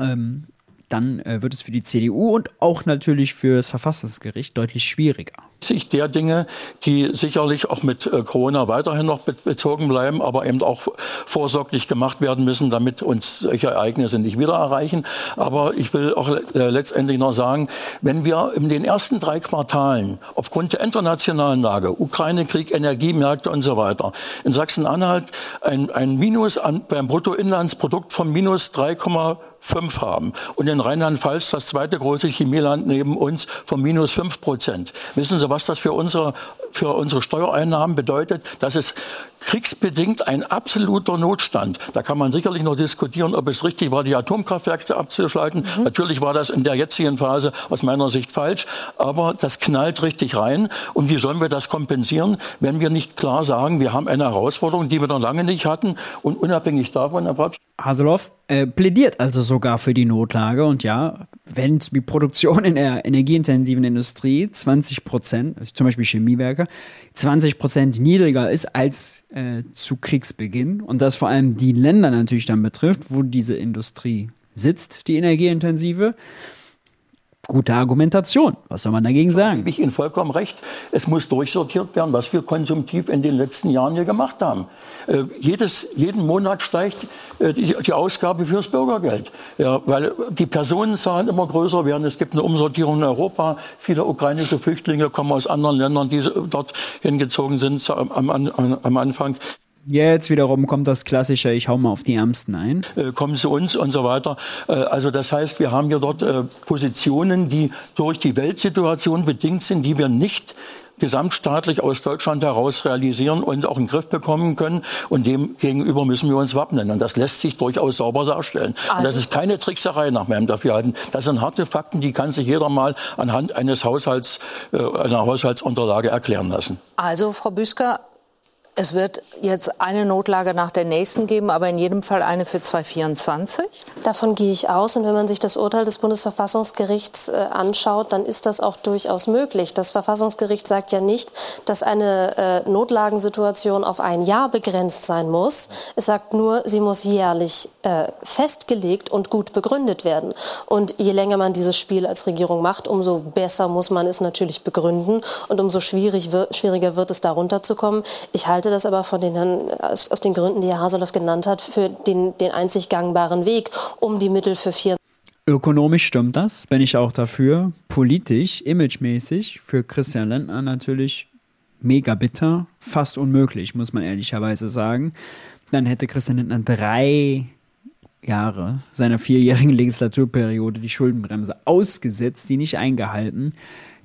ähm, dann äh, wird es für die CDU und auch natürlich für das Verfassungsgericht deutlich schwieriger. Sich der Dinge, die sicherlich auch mit äh, Corona weiterhin noch be bezogen bleiben, aber eben auch vorsorglich gemacht werden müssen, damit uns solche Ereignisse nicht wieder erreichen. Aber ich will auch äh, letztendlich noch sagen, wenn wir in den ersten drei Quartalen aufgrund der internationalen Lage, Ukraine-Krieg, Energiemärkte und so weiter, in Sachsen-Anhalt ein, ein Minus an, beim Bruttoinlandsprodukt von minus 3,5 fünf haben. Und in Rheinland-Pfalz, das zweite große Chemieland neben uns, von minus fünf Prozent. Wissen Sie, was das für unsere, für unsere Steuereinnahmen bedeutet? Das ist kriegsbedingt ein absoluter Notstand. Da kann man sicherlich noch diskutieren, ob es richtig war, die Atomkraftwerke abzuschalten. Mhm. Natürlich war das in der jetzigen Phase aus meiner Sicht falsch, aber das knallt richtig rein. Und wie sollen wir das kompensieren, wenn wir nicht klar sagen, wir haben eine Herausforderung, die wir noch lange nicht hatten und unabhängig davon, Herr Bratsch, Haseloff äh, plädiert also sogar für die Notlage und ja, wenn die Produktion in der energieintensiven Industrie 20 Prozent, also zum Beispiel Chemiewerke, 20 Prozent niedriger ist als äh, zu Kriegsbeginn. Und das vor allem die Länder natürlich dann betrifft, wo diese Industrie sitzt, die energieintensive, Gute Argumentation. Was soll man dagegen sagen? Ich Ihnen vollkommen recht. Es muss durchsortiert werden, was wir konsumtiv in den letzten Jahren hier gemacht haben. Äh, jedes, jeden Monat steigt äh, die, die, Ausgabe fürs Bürgergeld. Ja, weil die Personenzahlen immer größer werden. Es gibt eine Umsortierung in Europa. Viele ukrainische Flüchtlinge kommen aus anderen Ländern, die dort hingezogen sind am, am, am Anfang. Jetzt wiederum kommt das klassische, ich hau mal auf die Ärmsten ein. Äh, kommen zu uns und so weiter. Äh, also das heißt, wir haben hier dort äh, Positionen, die durch die Weltsituation bedingt sind, die wir nicht gesamtstaatlich aus Deutschland heraus realisieren und auch in den Griff bekommen können. Und dem gegenüber müssen wir uns wappnen. Und das lässt sich durchaus sauber darstellen. Also. Und das ist keine Trickserei nach meinem Dafürhalten. Das sind harte Fakten, die kann sich jeder mal anhand eines Haushalts, einer Haushaltsunterlage erklären lassen. Also, Frau Büsker, es wird jetzt eine Notlage nach der nächsten geben, aber in jedem Fall eine für 2024? Davon gehe ich aus. Und wenn man sich das Urteil des Bundesverfassungsgerichts äh, anschaut, dann ist das auch durchaus möglich. Das Verfassungsgericht sagt ja nicht, dass eine äh, Notlagensituation auf ein Jahr begrenzt sein muss. Es sagt nur, sie muss jährlich äh, festgelegt und gut begründet werden. Und je länger man dieses Spiel als Regierung macht, umso besser muss man es natürlich begründen und umso schwierig, schwieriger wird es, darunter zu kommen. Ich halte das aber von den aus, aus den Gründen, die Herr Haseloff genannt hat, für den, den einzig gangbaren Weg, um die Mittel für vier. Ökonomisch stimmt das, bin ich auch dafür. Politisch, imagemäßig, für Christian Lindner natürlich mega bitter, fast unmöglich, muss man ehrlicherweise sagen. Dann hätte Christian Lindner drei Jahre seiner vierjährigen Legislaturperiode die Schuldenbremse ausgesetzt, die nicht eingehalten.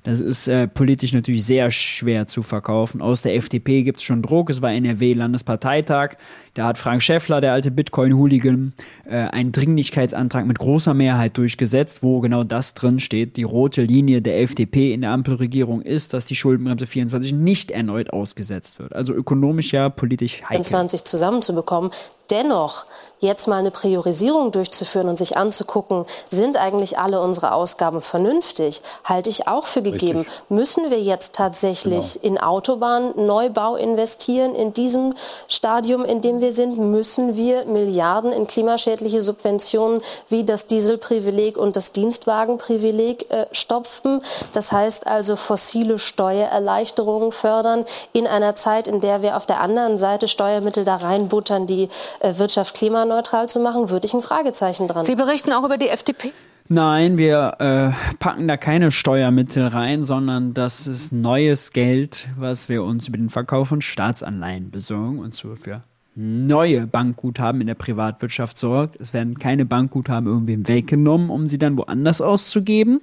Das ist äh, politisch natürlich sehr schwer zu verkaufen. Aus der FDP gibt es schon Druck. Es war NRW-Landesparteitag. Da hat Frank Schäffler, der alte Bitcoin-Hooligan, äh, einen Dringlichkeitsantrag mit großer Mehrheit durchgesetzt, wo genau das drin steht. Die rote Linie der FDP in der Ampelregierung ist, dass die Schuldenbremse 24 nicht erneut ausgesetzt wird. Also ökonomisch ja, politisch heikel. 20 zusammenzubekommen. Dennoch jetzt mal eine Priorisierung durchzuführen und sich anzugucken, sind eigentlich alle unsere Ausgaben vernünftig, halte ich auch für gegeben. Richtig. Müssen wir jetzt tatsächlich genau. in Autobahnneubau investieren in diesem Stadium, in dem wir sind? Müssen wir Milliarden in klimaschädliche Subventionen wie das Dieselprivileg und das Dienstwagenprivileg äh, stopfen? Das heißt also fossile Steuererleichterungen fördern in einer Zeit, in der wir auf der anderen Seite Steuermittel da reinbuttern, die Wirtschaft klimaneutral zu machen, würde ich ein Fragezeichen dran. Sie berichten auch über die FDP? Nein, wir äh, packen da keine Steuermittel rein, sondern das ist neues Geld, was wir uns über den Verkauf von Staatsanleihen besorgen und so für neue Bankguthaben in der Privatwirtschaft sorgt. Es werden keine Bankguthaben irgendwie weggenommen, um sie dann woanders auszugeben,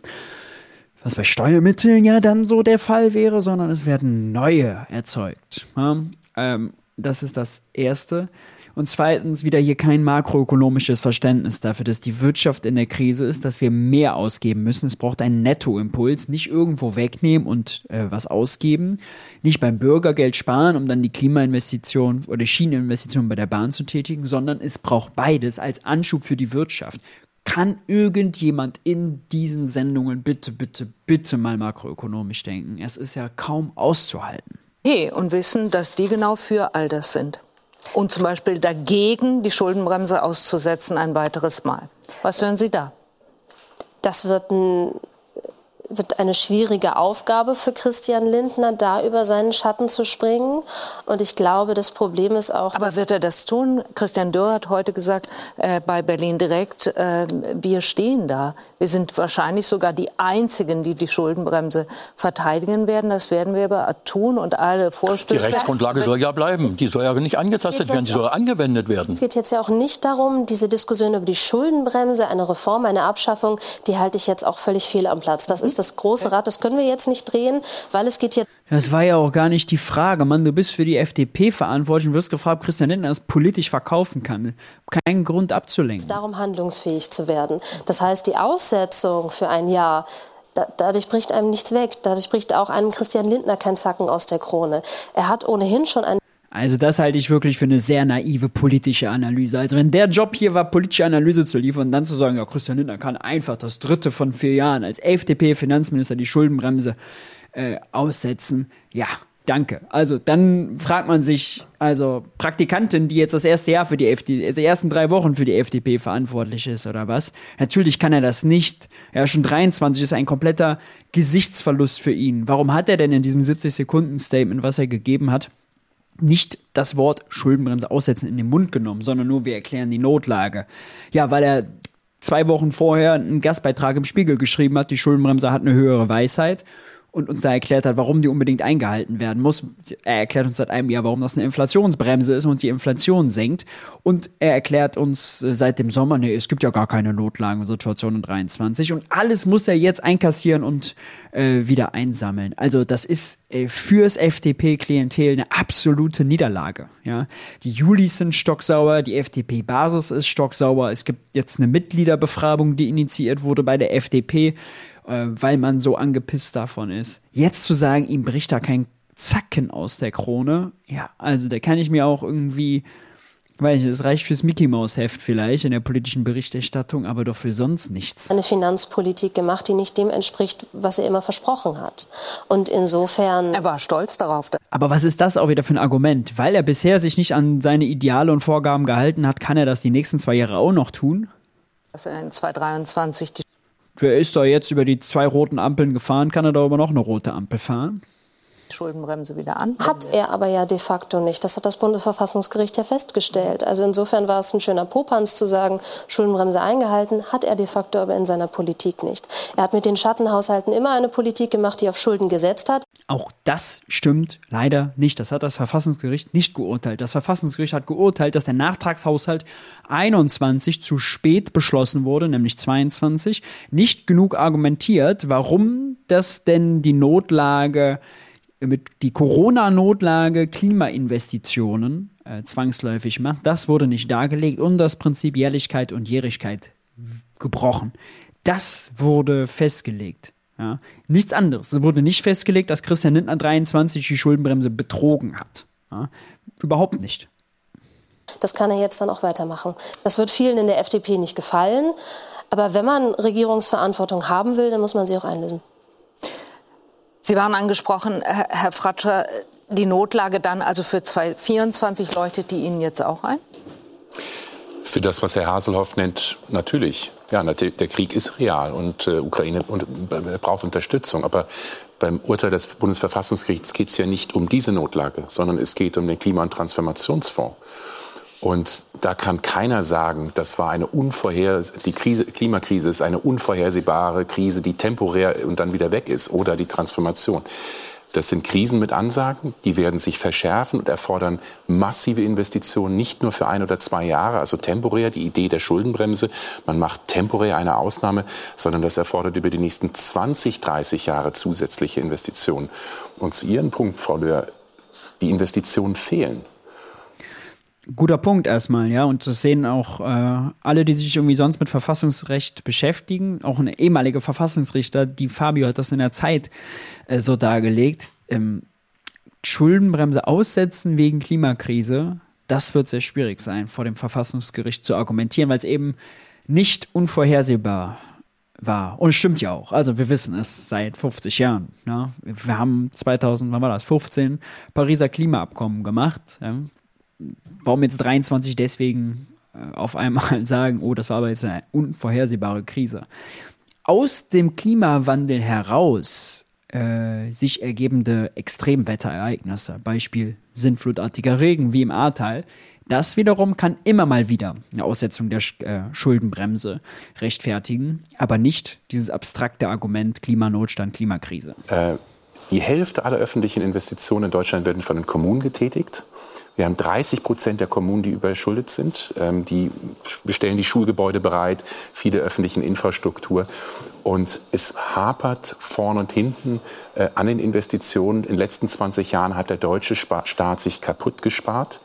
was bei Steuermitteln ja dann so der Fall wäre, sondern es werden neue erzeugt. Ja? Ähm, das ist das Erste. Und zweitens wieder hier kein makroökonomisches Verständnis dafür, dass die Wirtschaft in der Krise ist, dass wir mehr ausgeben müssen. Es braucht einen Nettoimpuls, nicht irgendwo wegnehmen und äh, was ausgeben, nicht beim Bürgergeld sparen, um dann die Klimainvestition oder Schieneninvestition bei der Bahn zu tätigen, sondern es braucht beides als Anschub für die Wirtschaft. Kann irgendjemand in diesen Sendungen bitte, bitte, bitte mal makroökonomisch denken? Es ist ja kaum auszuhalten. Hey, und wissen, dass die genau für all das sind und zum Beispiel dagegen, die Schuldenbremse auszusetzen ein weiteres Mal. Was hören Sie da? Das wird ein wird eine schwierige Aufgabe für Christian Lindner, da über seinen Schatten zu springen. Und ich glaube, das Problem ist auch. Aber wird er das tun? Christian Dürr hat heute gesagt äh, bei Berlin direkt, äh, wir stehen da. Wir sind wahrscheinlich sogar die Einzigen, die die Schuldenbremse verteidigen werden. Das werden wir aber tun und alle Vorstöße. Die Rechtsgrundlage soll ja bleiben. Die soll ja nicht angetastet werden. Sie soll angewendet werden. Es geht jetzt ja auch nicht darum, diese Diskussion über die Schuldenbremse, eine Reform, eine Abschaffung, die halte ich jetzt auch völlig fehl am Platz. Das ist das große Rad, das können wir jetzt nicht drehen, weil es geht jetzt. Das war ja auch gar nicht die Frage. Mann, du bist für die FDP verantwortlich und wirst gefragt, ob Christian Lindner das politisch verkaufen kann. Keinen Grund abzulenken. Darum handlungsfähig zu werden. Das heißt, die Aussetzung für ein Jahr da, dadurch bricht einem nichts weg. Dadurch bricht auch einem Christian Lindner kein Zacken aus der Krone. Er hat ohnehin schon ein also das halte ich wirklich für eine sehr naive politische Analyse. Also wenn der Job hier war, politische Analyse zu liefern und dann zu sagen, ja, Christian Lindner kann einfach das dritte von vier Jahren als FDP-Finanzminister die Schuldenbremse äh, aussetzen, ja, danke. Also dann fragt man sich, also Praktikantin, die jetzt das erste Jahr für die FDP, also die ersten drei Wochen für die FDP verantwortlich ist oder was. Natürlich kann er das nicht. Ist schon 23, ist ein kompletter Gesichtsverlust für ihn. Warum hat er denn in diesem 70-Sekunden-Statement, was er gegeben hat, nicht das Wort Schuldenbremse aussetzen in den Mund genommen, sondern nur wir erklären die Notlage. Ja, weil er zwei Wochen vorher einen Gastbeitrag im Spiegel geschrieben hat, die Schuldenbremse hat eine höhere Weisheit und uns da erklärt hat, warum die unbedingt eingehalten werden muss. Er erklärt uns seit einem Jahr, warum das eine Inflationsbremse ist und die Inflation senkt. Und er erklärt uns seit dem Sommer, nee, es gibt ja gar keine Notlagensituation in 23 und alles muss er jetzt einkassieren und äh, wieder einsammeln. Also das ist äh, fürs FDP-Klientel eine absolute Niederlage. Ja? Die Julis sind stocksauer, die FDP-Basis ist stocksauer. Es gibt jetzt eine Mitgliederbefragung, die initiiert wurde bei der FDP äh, weil man so angepisst davon ist. Jetzt zu sagen, ihm bricht da kein Zacken aus der Krone, ja, also da kann ich mir auch irgendwie, weil ich, es reicht fürs Mickey Maus Heft vielleicht in der politischen Berichterstattung, aber doch für sonst nichts. Eine Finanzpolitik gemacht, die nicht dem entspricht, was er immer versprochen hat. Und insofern. Er war stolz darauf. Aber was ist das auch wieder für ein Argument? Weil er bisher sich nicht an seine Ideale und Vorgaben gehalten hat, kann er das die nächsten zwei Jahre auch noch tun? Dass er in 2023 die Wer ist da jetzt über die zwei roten Ampeln gefahren? Kann er da aber noch eine rote Ampel fahren? Schuldenbremse wieder an. Hat er aber ja de facto nicht. Das hat das Bundesverfassungsgericht ja festgestellt. Also insofern war es ein schöner Popanz zu sagen, Schuldenbremse eingehalten, hat er de facto aber in seiner Politik nicht. Er hat mit den Schattenhaushalten immer eine Politik gemacht, die auf Schulden gesetzt hat. Auch das stimmt leider nicht. Das hat das Verfassungsgericht nicht geurteilt. Das Verfassungsgericht hat geurteilt, dass der Nachtragshaushalt 21 zu spät beschlossen wurde, nämlich 22, nicht genug argumentiert, warum das denn die Notlage mit die Corona-Notlage Klimainvestitionen äh, zwangsläufig macht. Das wurde nicht dargelegt und das Prinzip Jährlichkeit und Jährigkeit gebrochen. Das wurde festgelegt. Ja. Nichts anderes. Es wurde nicht festgelegt, dass Christian Lindner 23 die Schuldenbremse betrogen hat. Ja. Überhaupt nicht. Das kann er jetzt dann auch weitermachen. Das wird vielen in der FDP nicht gefallen. Aber wenn man Regierungsverantwortung haben will, dann muss man sie auch einlösen. Sie waren angesprochen, Herr Fratscher, die Notlage dann also für 2024 leuchtet die Ihnen jetzt auch ein? Für das, was Herr Haselhoff nennt, natürlich. Ja, der Krieg ist real und äh, Ukraine und, äh, braucht Unterstützung. Aber beim Urteil des Bundesverfassungsgerichts geht es ja nicht um diese Notlage, sondern es geht um den Klima- und Transformationsfonds. Und da kann keiner sagen, das war eine unvorher, die Krise, Klimakrise ist eine unvorhersehbare Krise, die temporär und dann wieder weg ist oder die Transformation. Das sind Krisen mit Ansagen, die werden sich verschärfen und erfordern massive Investitionen, nicht nur für ein oder zwei Jahre, also temporär die Idee der Schuldenbremse, man macht temporär eine Ausnahme, sondern das erfordert über die nächsten 20, 30 Jahre zusätzliche Investitionen. Und zu Ihrem Punkt, Frau Löhr, die Investitionen fehlen guter Punkt erstmal, ja. Und zu sehen auch äh, alle, die sich irgendwie sonst mit Verfassungsrecht beschäftigen, auch ein ehemaliger Verfassungsrichter, die Fabio hat das in der Zeit äh, so dargelegt. Ähm, Schuldenbremse aussetzen wegen Klimakrise, das wird sehr schwierig sein, vor dem Verfassungsgericht zu argumentieren, weil es eben nicht unvorhersehbar war. Und es stimmt ja auch. Also wir wissen es seit 50 Jahren. Ja. Wir haben 2000, wann war das, 15 Pariser Klimaabkommen gemacht. Ja warum jetzt 23 deswegen äh, auf einmal sagen, oh, das war aber jetzt eine unvorhersehbare Krise. Aus dem Klimawandel heraus äh, sich ergebende Extremwetterereignisse, Beispiel sinnflutartiger Regen wie im Ahrtal, das wiederum kann immer mal wieder eine Aussetzung der äh, Schuldenbremse rechtfertigen, aber nicht dieses abstrakte Argument Klimanotstand, Klimakrise. Äh, die Hälfte aller öffentlichen Investitionen in Deutschland werden von den Kommunen getätigt. Wir haben 30 Prozent der Kommunen, die überschuldet sind. Ähm, die bestellen die Schulgebäude bereit, viele öffentliche Infrastruktur. Und es hapert vorn und hinten äh, an den Investitionen. In den letzten 20 Jahren hat der deutsche Staat sich kaputt gespart.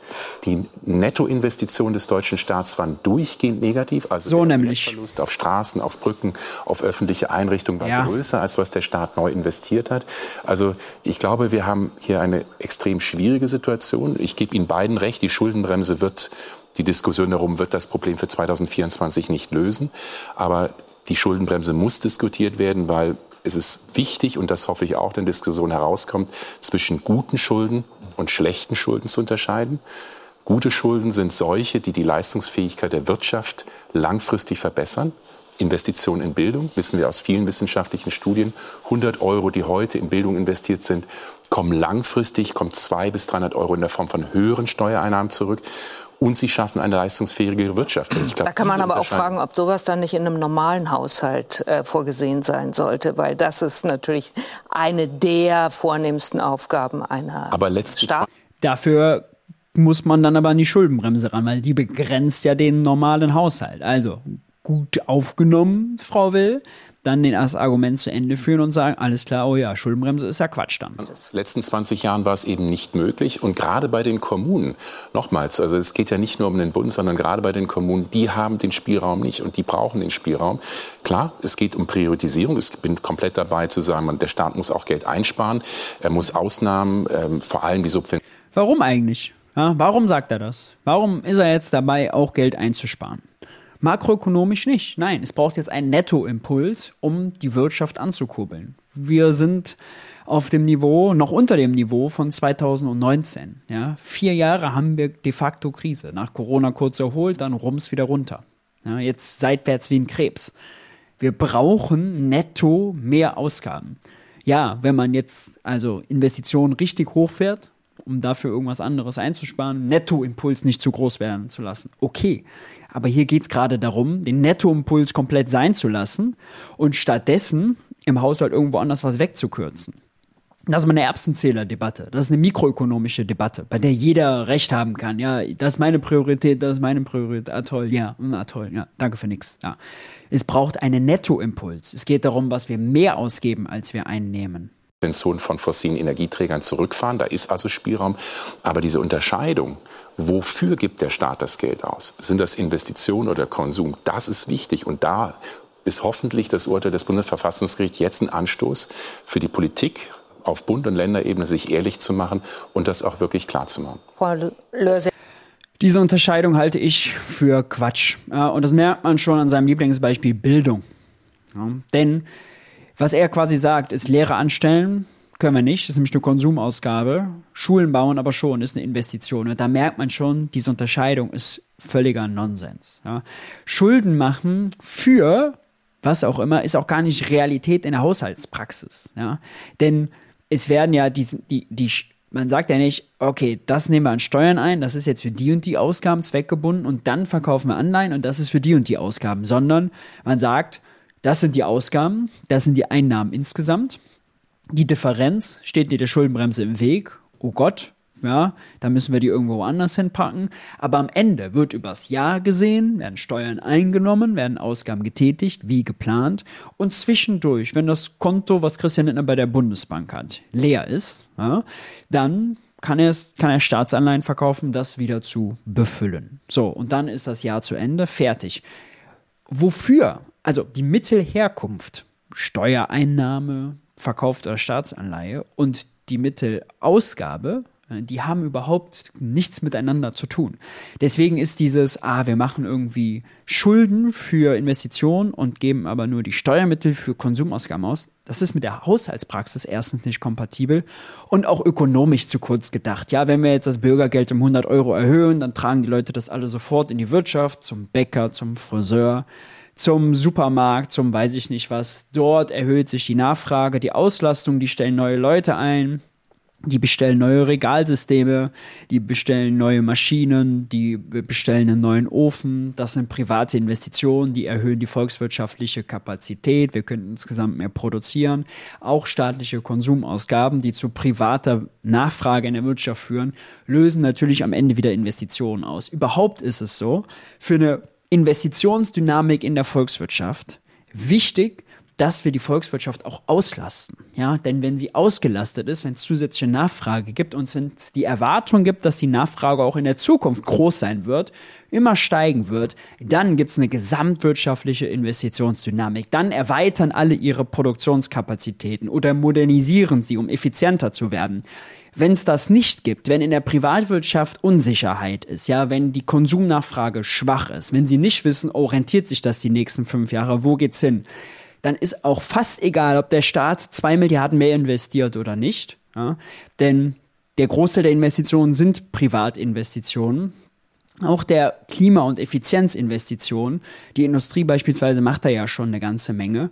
Die Nettoinvestitionen des deutschen Staats waren durchgehend negativ. Also so der nämlich. Verlust auf Straßen, auf Brücken, auf öffentliche Einrichtungen war ja. größer, als was der Staat neu investiert hat. Also ich glaube, wir haben hier eine extrem schwierige Situation. Ich gebe Ihnen beiden recht, die Schuldenbremse wird die Diskussion darum wird das Problem für 2024 nicht lösen. Aber die Schuldenbremse muss diskutiert werden, weil es ist wichtig, und das hoffe ich auch, in Diskussion herauskommt, zwischen guten Schulden und schlechten Schulden zu unterscheiden. Gute Schulden sind solche, die die Leistungsfähigkeit der Wirtschaft langfristig verbessern. Investitionen in Bildung, wissen wir aus vielen wissenschaftlichen Studien, 100 Euro, die heute in Bildung investiert sind, kommen langfristig, kommen 200 bis 300 Euro in der Form von höheren Steuereinnahmen zurück und sie schaffen eine leistungsfähige Wirtschaft. Glaub, da kann man aber auch fragen, ob sowas dann nicht in einem normalen Haushalt äh, vorgesehen sein sollte, weil das ist natürlich eine der vornehmsten Aufgaben einer aber Staat. Dafür muss man dann aber an die Schuldenbremse ran, weil die begrenzt ja den normalen Haushalt. Also gut aufgenommen, Frau Will dann den das Argument zu Ende führen und sagen, alles klar, oh ja, Schuldenbremse ist ja Quatsch dann. In den letzten 20 Jahren war es eben nicht möglich und gerade bei den Kommunen, nochmals, also es geht ja nicht nur um den Bund, sondern gerade bei den Kommunen, die haben den Spielraum nicht und die brauchen den Spielraum. Klar, es geht um Priorisierung, ich bin komplett dabei zu sagen, der Staat muss auch Geld einsparen, er muss Ausnahmen, ähm, vor allem die Subventionen. Warum eigentlich? Ja, warum sagt er das? Warum ist er jetzt dabei, auch Geld einzusparen? Makroökonomisch nicht. Nein, es braucht jetzt einen Nettoimpuls, um die Wirtschaft anzukurbeln. Wir sind auf dem Niveau, noch unter dem Niveau von 2019. Ja? Vier Jahre haben wir de facto Krise. Nach Corona kurz erholt, dann rums wieder runter. Ja, jetzt seitwärts wie ein Krebs. Wir brauchen netto mehr Ausgaben. Ja, wenn man jetzt also Investitionen richtig hochfährt, um dafür irgendwas anderes einzusparen, Nettoimpuls nicht zu groß werden zu lassen. Okay. Aber hier geht es gerade darum, den Nettoimpuls komplett sein zu lassen und stattdessen im Haushalt irgendwo anders was wegzukürzen. Das ist mal eine Erbsenzähler-Debatte. Das ist eine mikroökonomische Debatte, bei der jeder Recht haben kann. Ja, das ist meine Priorität, das ist meine Priorität. Ah, toll, ja, ah, toll, ja, danke für nichts. Ja. Es braucht einen Nettoimpuls. Es geht darum, was wir mehr ausgeben, als wir einnehmen. Subventionen von fossilen Energieträgern zurückfahren. Da ist also Spielraum. Aber diese Unterscheidung, wofür gibt der Staat das Geld aus? Sind das Investitionen oder Konsum? Das ist wichtig. Und da ist hoffentlich das Urteil des Bundesverfassungsgerichts jetzt ein Anstoß für die Politik auf Bund- und Länderebene, sich ehrlich zu machen und das auch wirklich klar zu machen. Diese Unterscheidung halte ich für Quatsch. Und das merkt man schon an seinem Lieblingsbeispiel Bildung. Ja, denn was er quasi sagt, ist Lehrer anstellen, können wir nicht, das ist nämlich eine Konsumausgabe. Schulen bauen aber schon, ist eine Investition. Und da merkt man schon, diese Unterscheidung ist völliger Nonsens. Ja. Schulden machen für was auch immer, ist auch gar nicht Realität in der Haushaltspraxis. Ja. Denn es werden ja die, die, die, man sagt ja nicht, okay, das nehmen wir an Steuern ein, das ist jetzt für die und die Ausgaben zweckgebunden und dann verkaufen wir Anleihen und das ist für die und die Ausgaben, sondern man sagt, das sind die Ausgaben, das sind die Einnahmen insgesamt. Die Differenz steht dir der Schuldenbremse im Weg. Oh Gott, ja, da müssen wir die irgendwo anders hinpacken. Aber am Ende wird übers Jahr gesehen, werden Steuern eingenommen, werden Ausgaben getätigt, wie geplant. Und zwischendurch, wenn das Konto, was Christian Lindner bei der Bundesbank hat, leer ist, ja, dann kann er, kann er Staatsanleihen verkaufen, das wieder zu befüllen. So, und dann ist das Jahr zu Ende, fertig. Wofür also die Mittelherkunft, Steuereinnahme, verkaufter Staatsanleihe und die Mittelausgabe, äh, die haben überhaupt nichts miteinander zu tun. Deswegen ist dieses, ah, wir machen irgendwie Schulden für Investitionen und geben aber nur die Steuermittel für Konsumausgaben aus, das ist mit der Haushaltspraxis erstens nicht kompatibel und auch ökonomisch zu kurz gedacht. Ja, wenn wir jetzt das Bürgergeld um 100 Euro erhöhen, dann tragen die Leute das alle sofort in die Wirtschaft, zum Bäcker, zum Friseur zum Supermarkt, zum weiß ich nicht was. Dort erhöht sich die Nachfrage, die Auslastung, die stellen neue Leute ein, die bestellen neue Regalsysteme, die bestellen neue Maschinen, die bestellen einen neuen Ofen. Das sind private Investitionen, die erhöhen die volkswirtschaftliche Kapazität. Wir können insgesamt mehr produzieren. Auch staatliche Konsumausgaben, die zu privater Nachfrage in der Wirtschaft führen, lösen natürlich am Ende wieder Investitionen aus. Überhaupt ist es so, für eine Investitionsdynamik in der Volkswirtschaft wichtig, dass wir die Volkswirtschaft auch auslasten. Ja, denn wenn sie ausgelastet ist, wenn es zusätzliche Nachfrage gibt und es die Erwartung gibt, dass die Nachfrage auch in der Zukunft groß sein wird, immer steigen wird, dann gibt es eine gesamtwirtschaftliche Investitionsdynamik. Dann erweitern alle ihre Produktionskapazitäten oder modernisieren sie, um effizienter zu werden. Wenn es das nicht gibt, wenn in der Privatwirtschaft Unsicherheit ist, ja, wenn die Konsumnachfrage schwach ist, wenn sie nicht wissen, orientiert sich das die nächsten fünf Jahre, wo geht's hin, dann ist auch fast egal, ob der Staat zwei Milliarden mehr investiert oder nicht, ja, denn der Großteil der Investitionen sind Privatinvestitionen. Auch der Klima- und Effizienzinvestitionen. Die Industrie beispielsweise macht da ja schon eine ganze Menge.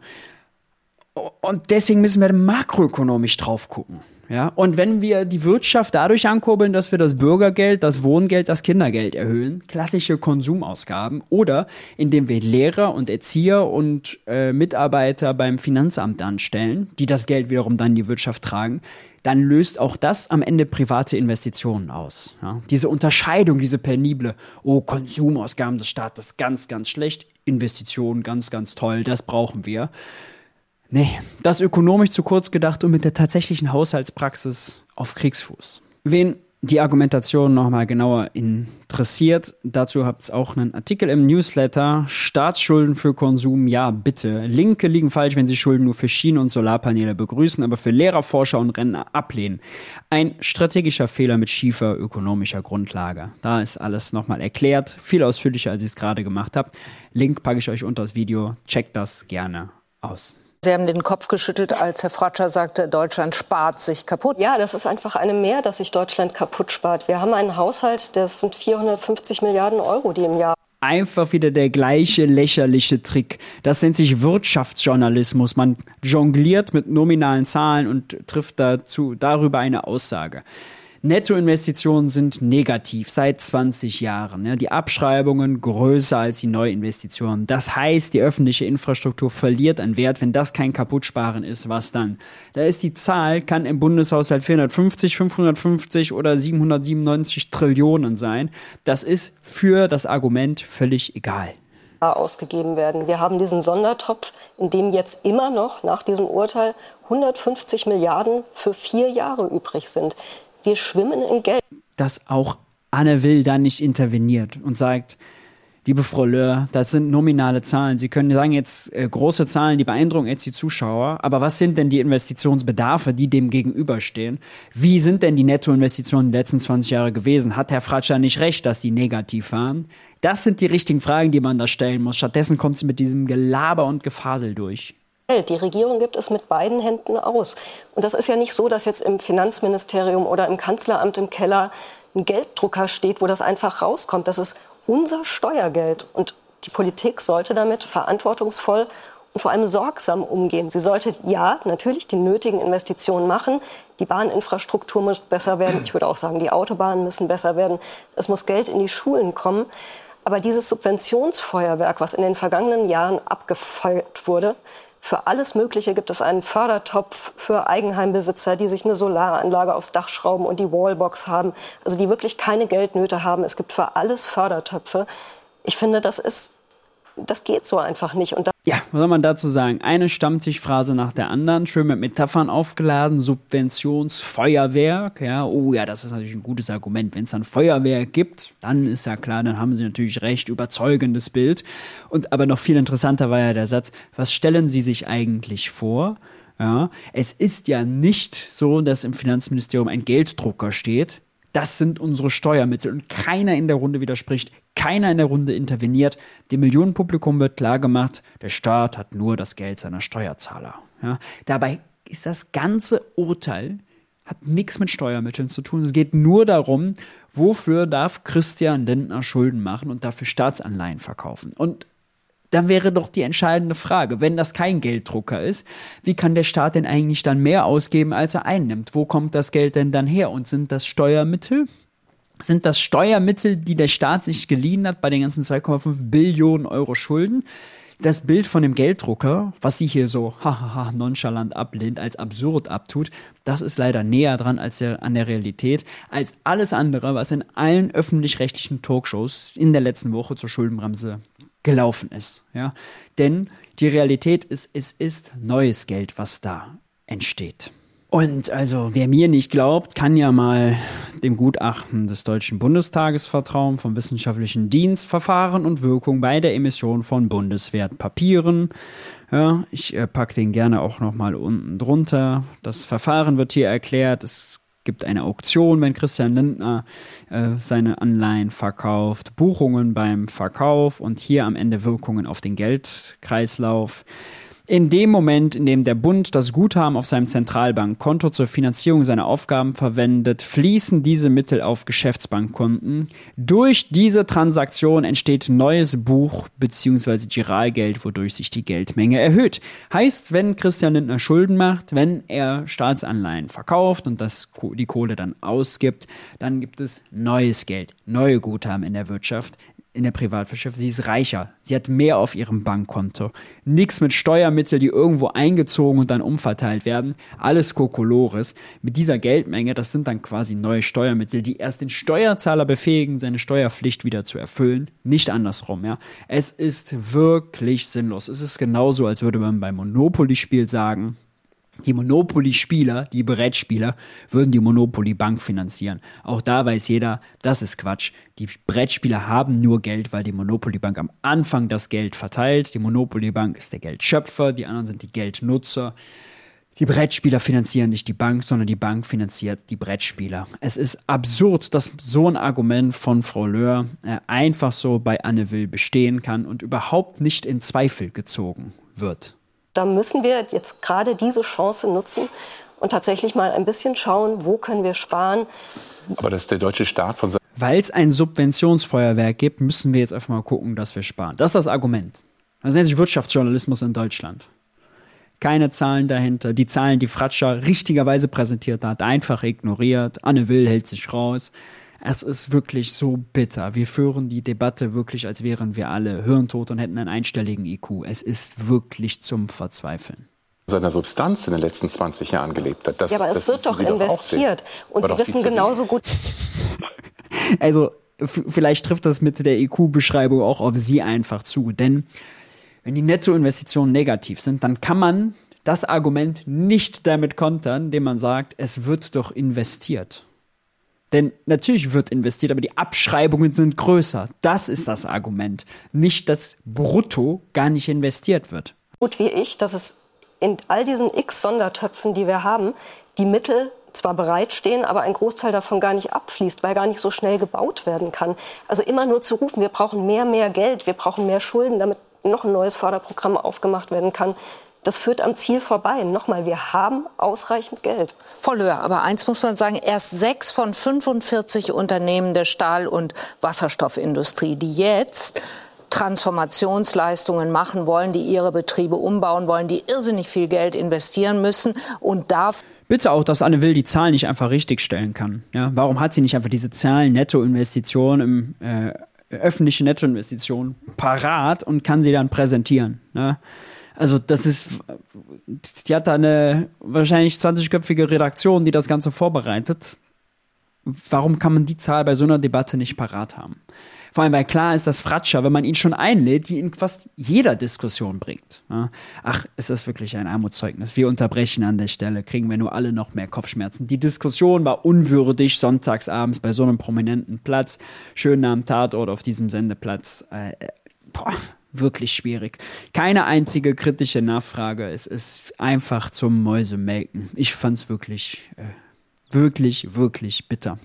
Und deswegen müssen wir makroökonomisch drauf gucken. Ja, und wenn wir die Wirtschaft dadurch ankurbeln, dass wir das Bürgergeld, das Wohngeld, das Kindergeld erhöhen, klassische Konsumausgaben, oder indem wir Lehrer und Erzieher und äh, Mitarbeiter beim Finanzamt anstellen, die das Geld wiederum dann in die Wirtschaft tragen, dann löst auch das am Ende private Investitionen aus. Ja? Diese Unterscheidung, diese penible, oh, Konsumausgaben des Staates, ganz, ganz schlecht, Investitionen, ganz, ganz toll, das brauchen wir. Nee, das ökonomisch zu kurz gedacht und mit der tatsächlichen Haushaltspraxis auf Kriegsfuß. Wen die Argumentation nochmal genauer interessiert, dazu habt ihr auch einen Artikel im Newsletter. Staatsschulden für Konsum, ja bitte. Linke liegen falsch, wenn sie Schulden nur für Schienen und Solarpaneele begrüßen, aber für Lehrer, Forscher und Rentner ablehnen. Ein strategischer Fehler mit schiefer ökonomischer Grundlage. Da ist alles nochmal erklärt, viel ausführlicher, als ich es gerade gemacht habe. Link packe ich euch unter das Video. Checkt das gerne aus. Sie haben den Kopf geschüttelt, als Herr Fratscher sagte, Deutschland spart sich kaputt. Ja, das ist einfach eine Mehr, dass sich Deutschland kaputt spart. Wir haben einen Haushalt, das sind 450 Milliarden Euro, die im Jahr einfach wieder der gleiche lächerliche Trick. Das nennt sich Wirtschaftsjournalismus. Man jongliert mit nominalen Zahlen und trifft dazu darüber eine Aussage. Nettoinvestitionen sind negativ seit 20 Jahren. Ja, die Abschreibungen größer als die Neuinvestitionen. Das heißt, die öffentliche Infrastruktur verliert an Wert. Wenn das kein Kaputtsparen ist, was dann? Da ist die Zahl, kann im Bundeshaushalt 450, 550 oder 797 Trillionen sein. Das ist für das Argument völlig egal ausgegeben werden. Wir haben diesen Sondertopf, in dem jetzt immer noch nach diesem Urteil 150 Milliarden für vier Jahre übrig sind. Wir schwimmen in Geld. Dass auch Anne Will da nicht interveniert und sagt, liebe Frau Löhr, das sind nominale Zahlen. Sie können sagen jetzt äh, große Zahlen, die beeindrucken jetzt die Zuschauer, aber was sind denn die Investitionsbedarfe, die dem gegenüberstehen? Wie sind denn die Nettoinvestitionen die letzten 20 Jahre gewesen? Hat Herr Fratscher nicht recht, dass die negativ waren? Das sind die richtigen Fragen, die man da stellen muss. Stattdessen kommt sie mit diesem Gelaber und Gefasel durch. Die Regierung gibt es mit beiden Händen aus. Und das ist ja nicht so, dass jetzt im Finanzministerium oder im Kanzleramt im Keller ein Gelddrucker steht, wo das einfach rauskommt. Das ist unser Steuergeld. Und die Politik sollte damit verantwortungsvoll und vor allem sorgsam umgehen. Sie sollte ja natürlich die nötigen Investitionen machen. Die Bahninfrastruktur muss besser werden. Ich würde auch sagen, die Autobahnen müssen besser werden. Es muss Geld in die Schulen kommen. Aber dieses Subventionsfeuerwerk, was in den vergangenen Jahren abgefeuert wurde, für alles Mögliche gibt es einen Fördertopf für Eigenheimbesitzer, die sich eine Solaranlage aufs Dach schrauben und die Wallbox haben, also die wirklich keine Geldnöte haben. Es gibt für alles Fördertöpfe. Ich finde, das ist das geht so einfach nicht. Und ja, was soll man dazu sagen? Eine Stammtischphrase nach der anderen, schön mit Metaphern aufgeladen, Subventionsfeuerwerk, ja, oh ja, das ist natürlich ein gutes Argument. Wenn es dann Feuerwerk gibt, dann ist ja klar, dann haben sie natürlich recht, überzeugendes Bild. Und aber noch viel interessanter war ja der Satz, was stellen Sie sich eigentlich vor? Ja, es ist ja nicht so, dass im Finanzministerium ein Gelddrucker steht, das sind unsere Steuermittel. Und keiner in der Runde widerspricht, keiner in der Runde interveniert. Dem Millionenpublikum wird klargemacht, der Staat hat nur das Geld seiner Steuerzahler. Ja? Dabei ist das ganze Urteil hat nichts mit Steuermitteln zu tun. Es geht nur darum, wofür darf Christian Lindner Schulden machen und dafür Staatsanleihen verkaufen. Und dann wäre doch die entscheidende Frage, wenn das kein Gelddrucker ist, wie kann der Staat denn eigentlich dann mehr ausgeben, als er einnimmt? Wo kommt das Geld denn dann her? Und sind das Steuermittel? Sind das Steuermittel, die der Staat sich geliehen hat bei den ganzen 2,5 Billionen Euro Schulden? Das Bild von dem Gelddrucker, was sie hier so hahaha nonchalant ablehnt, als absurd abtut, das ist leider näher dran als der, an der Realität, als alles andere, was in allen öffentlich-rechtlichen Talkshows in der letzten Woche zur Schuldenbremse gelaufen ist. Ja? Denn die Realität ist, es ist neues Geld, was da entsteht. Und also, wer mir nicht glaubt, kann ja mal dem Gutachten des Deutschen Bundestages vertrauen vom Wissenschaftlichen Dienst Verfahren und Wirkung bei der Emission von Bundeswertpapieren. Ja, ich äh, packe den gerne auch nochmal unten drunter. Das Verfahren wird hier erklärt. Es gibt eine Auktion, wenn Christian Lindner äh, seine Anleihen verkauft, Buchungen beim Verkauf und hier am Ende Wirkungen auf den Geldkreislauf. In dem Moment, in dem der Bund das Guthaben auf seinem Zentralbankkonto zur Finanzierung seiner Aufgaben verwendet, fließen diese Mittel auf Geschäftsbankkonten. Durch diese Transaktion entsteht neues Buch bzw. Giralgeld, wodurch sich die Geldmenge erhöht. Heißt, wenn Christian Lindner Schulden macht, wenn er Staatsanleihen verkauft und das, die Kohle dann ausgibt, dann gibt es neues Geld, neue Guthaben in der Wirtschaft in der Privatwirtschaft. Sie ist reicher. Sie hat mehr auf ihrem Bankkonto. Nichts mit Steuermitteln, die irgendwo eingezogen und dann umverteilt werden. Alles Kokolores. Mit dieser Geldmenge, das sind dann quasi neue Steuermittel, die erst den Steuerzahler befähigen, seine Steuerpflicht wieder zu erfüllen. Nicht andersrum, ja. Es ist wirklich sinnlos. Es ist genauso, als würde man beim Monopoly-Spiel sagen, die Monopoly-Spieler, die Brettspieler, würden die Monopoly-Bank finanzieren. Auch da weiß jeder, das ist Quatsch. Die Brettspieler haben nur Geld, weil die Monopoly-Bank am Anfang das Geld verteilt. Die Monopoly-Bank ist der Geldschöpfer, die anderen sind die Geldnutzer. Die Brettspieler finanzieren nicht die Bank, sondern die Bank finanziert die Brettspieler. Es ist absurd, dass so ein Argument von Frau Löhr äh, einfach so bei Anne Will bestehen kann und überhaupt nicht in Zweifel gezogen wird. Da müssen wir jetzt gerade diese Chance nutzen und tatsächlich mal ein bisschen schauen, wo können wir sparen. Aber dass der deutsche Staat von Weil es ein Subventionsfeuerwerk gibt, müssen wir jetzt einfach mal gucken, dass wir sparen. Das ist das Argument. Das nennt sich Wirtschaftsjournalismus in Deutschland. keine Zahlen dahinter. Die Zahlen, die Fratscher richtigerweise präsentiert hat, einfach ignoriert. Anne Will hält sich raus. Es ist wirklich so bitter. Wir führen die Debatte wirklich, als wären wir alle hirntot und hätten einen einstelligen IQ. Es ist wirklich zum Verzweifeln seiner Substanz in den letzten 20 Jahren gelebt hat. Das, ja, aber es wird doch investiert. und Sie wissen genauso gut. also, vielleicht trifft das mit der IQ-Beschreibung auch auf Sie einfach zu. Denn wenn die Nettoinvestitionen negativ sind, dann kann man das Argument nicht damit kontern, indem man sagt, es wird doch investiert. Denn natürlich wird investiert, aber die Abschreibungen sind größer. Das ist das Argument. Nicht, dass brutto gar nicht investiert wird. Gut wie ich, dass es in all diesen x Sondertöpfen, die wir haben, die Mittel zwar bereitstehen, aber ein Großteil davon gar nicht abfließt, weil gar nicht so schnell gebaut werden kann. Also immer nur zu rufen, wir brauchen mehr, mehr Geld, wir brauchen mehr Schulden, damit noch ein neues Förderprogramm aufgemacht werden kann. Das führt am Ziel vorbei. Nochmal, wir haben ausreichend Geld. Frau Löhr, aber eins muss man sagen, erst sechs von 45 Unternehmen der Stahl- und Wasserstoffindustrie, die jetzt Transformationsleistungen machen wollen, die ihre Betriebe umbauen wollen, die irrsinnig viel Geld investieren müssen und darf Bitte auch, dass Anne Will die Zahlen nicht einfach richtig stellen kann. Ja, warum hat sie nicht einfach diese Zahlen Nettoinvestition im äh, öffentliche Nettoinvestition parat und kann sie dann präsentieren? Ne? Also das ist, die hat da eine wahrscheinlich 20-köpfige Redaktion, die das Ganze vorbereitet. Warum kann man die Zahl bei so einer Debatte nicht parat haben? Vor allem, weil klar ist, dass Fratscher, wenn man ihn schon einlädt, die in fast jeder Diskussion bringt. Ach, ist das wirklich ein Armutszeugnis? Wir unterbrechen an der Stelle, kriegen wir nur alle noch mehr Kopfschmerzen. Die Diskussion war unwürdig, sonntagsabends bei so einem prominenten Platz, schön am Tatort auf diesem Sendeplatz. Äh, boah, wirklich schwierig. Keine einzige kritische Nachfrage. Es ist einfach zum Mäusemelken. Ich fand's wirklich, äh, wirklich, wirklich bitter.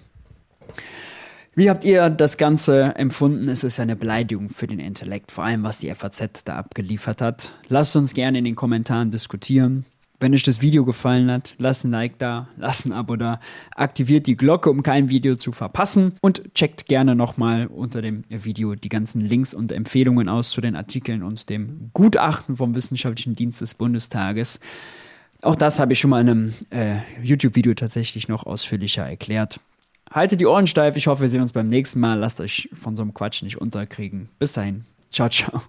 Wie habt ihr das Ganze empfunden? Es ist eine Beleidigung für den Intellekt, vor allem was die FAZ da abgeliefert hat. Lasst uns gerne in den Kommentaren diskutieren. Wenn euch das Video gefallen hat, lasst ein Like da, lasst ein Abo da, aktiviert die Glocke, um kein Video zu verpassen und checkt gerne nochmal unter dem Video die ganzen Links und Empfehlungen aus zu den Artikeln und dem Gutachten vom Wissenschaftlichen Dienst des Bundestages. Auch das habe ich schon mal in einem äh, YouTube-Video tatsächlich noch ausführlicher erklärt. Haltet die Ohren steif. Ich hoffe, wir sehen uns beim nächsten Mal. Lasst euch von so einem Quatsch nicht unterkriegen. Bis dahin. Ciao, ciao.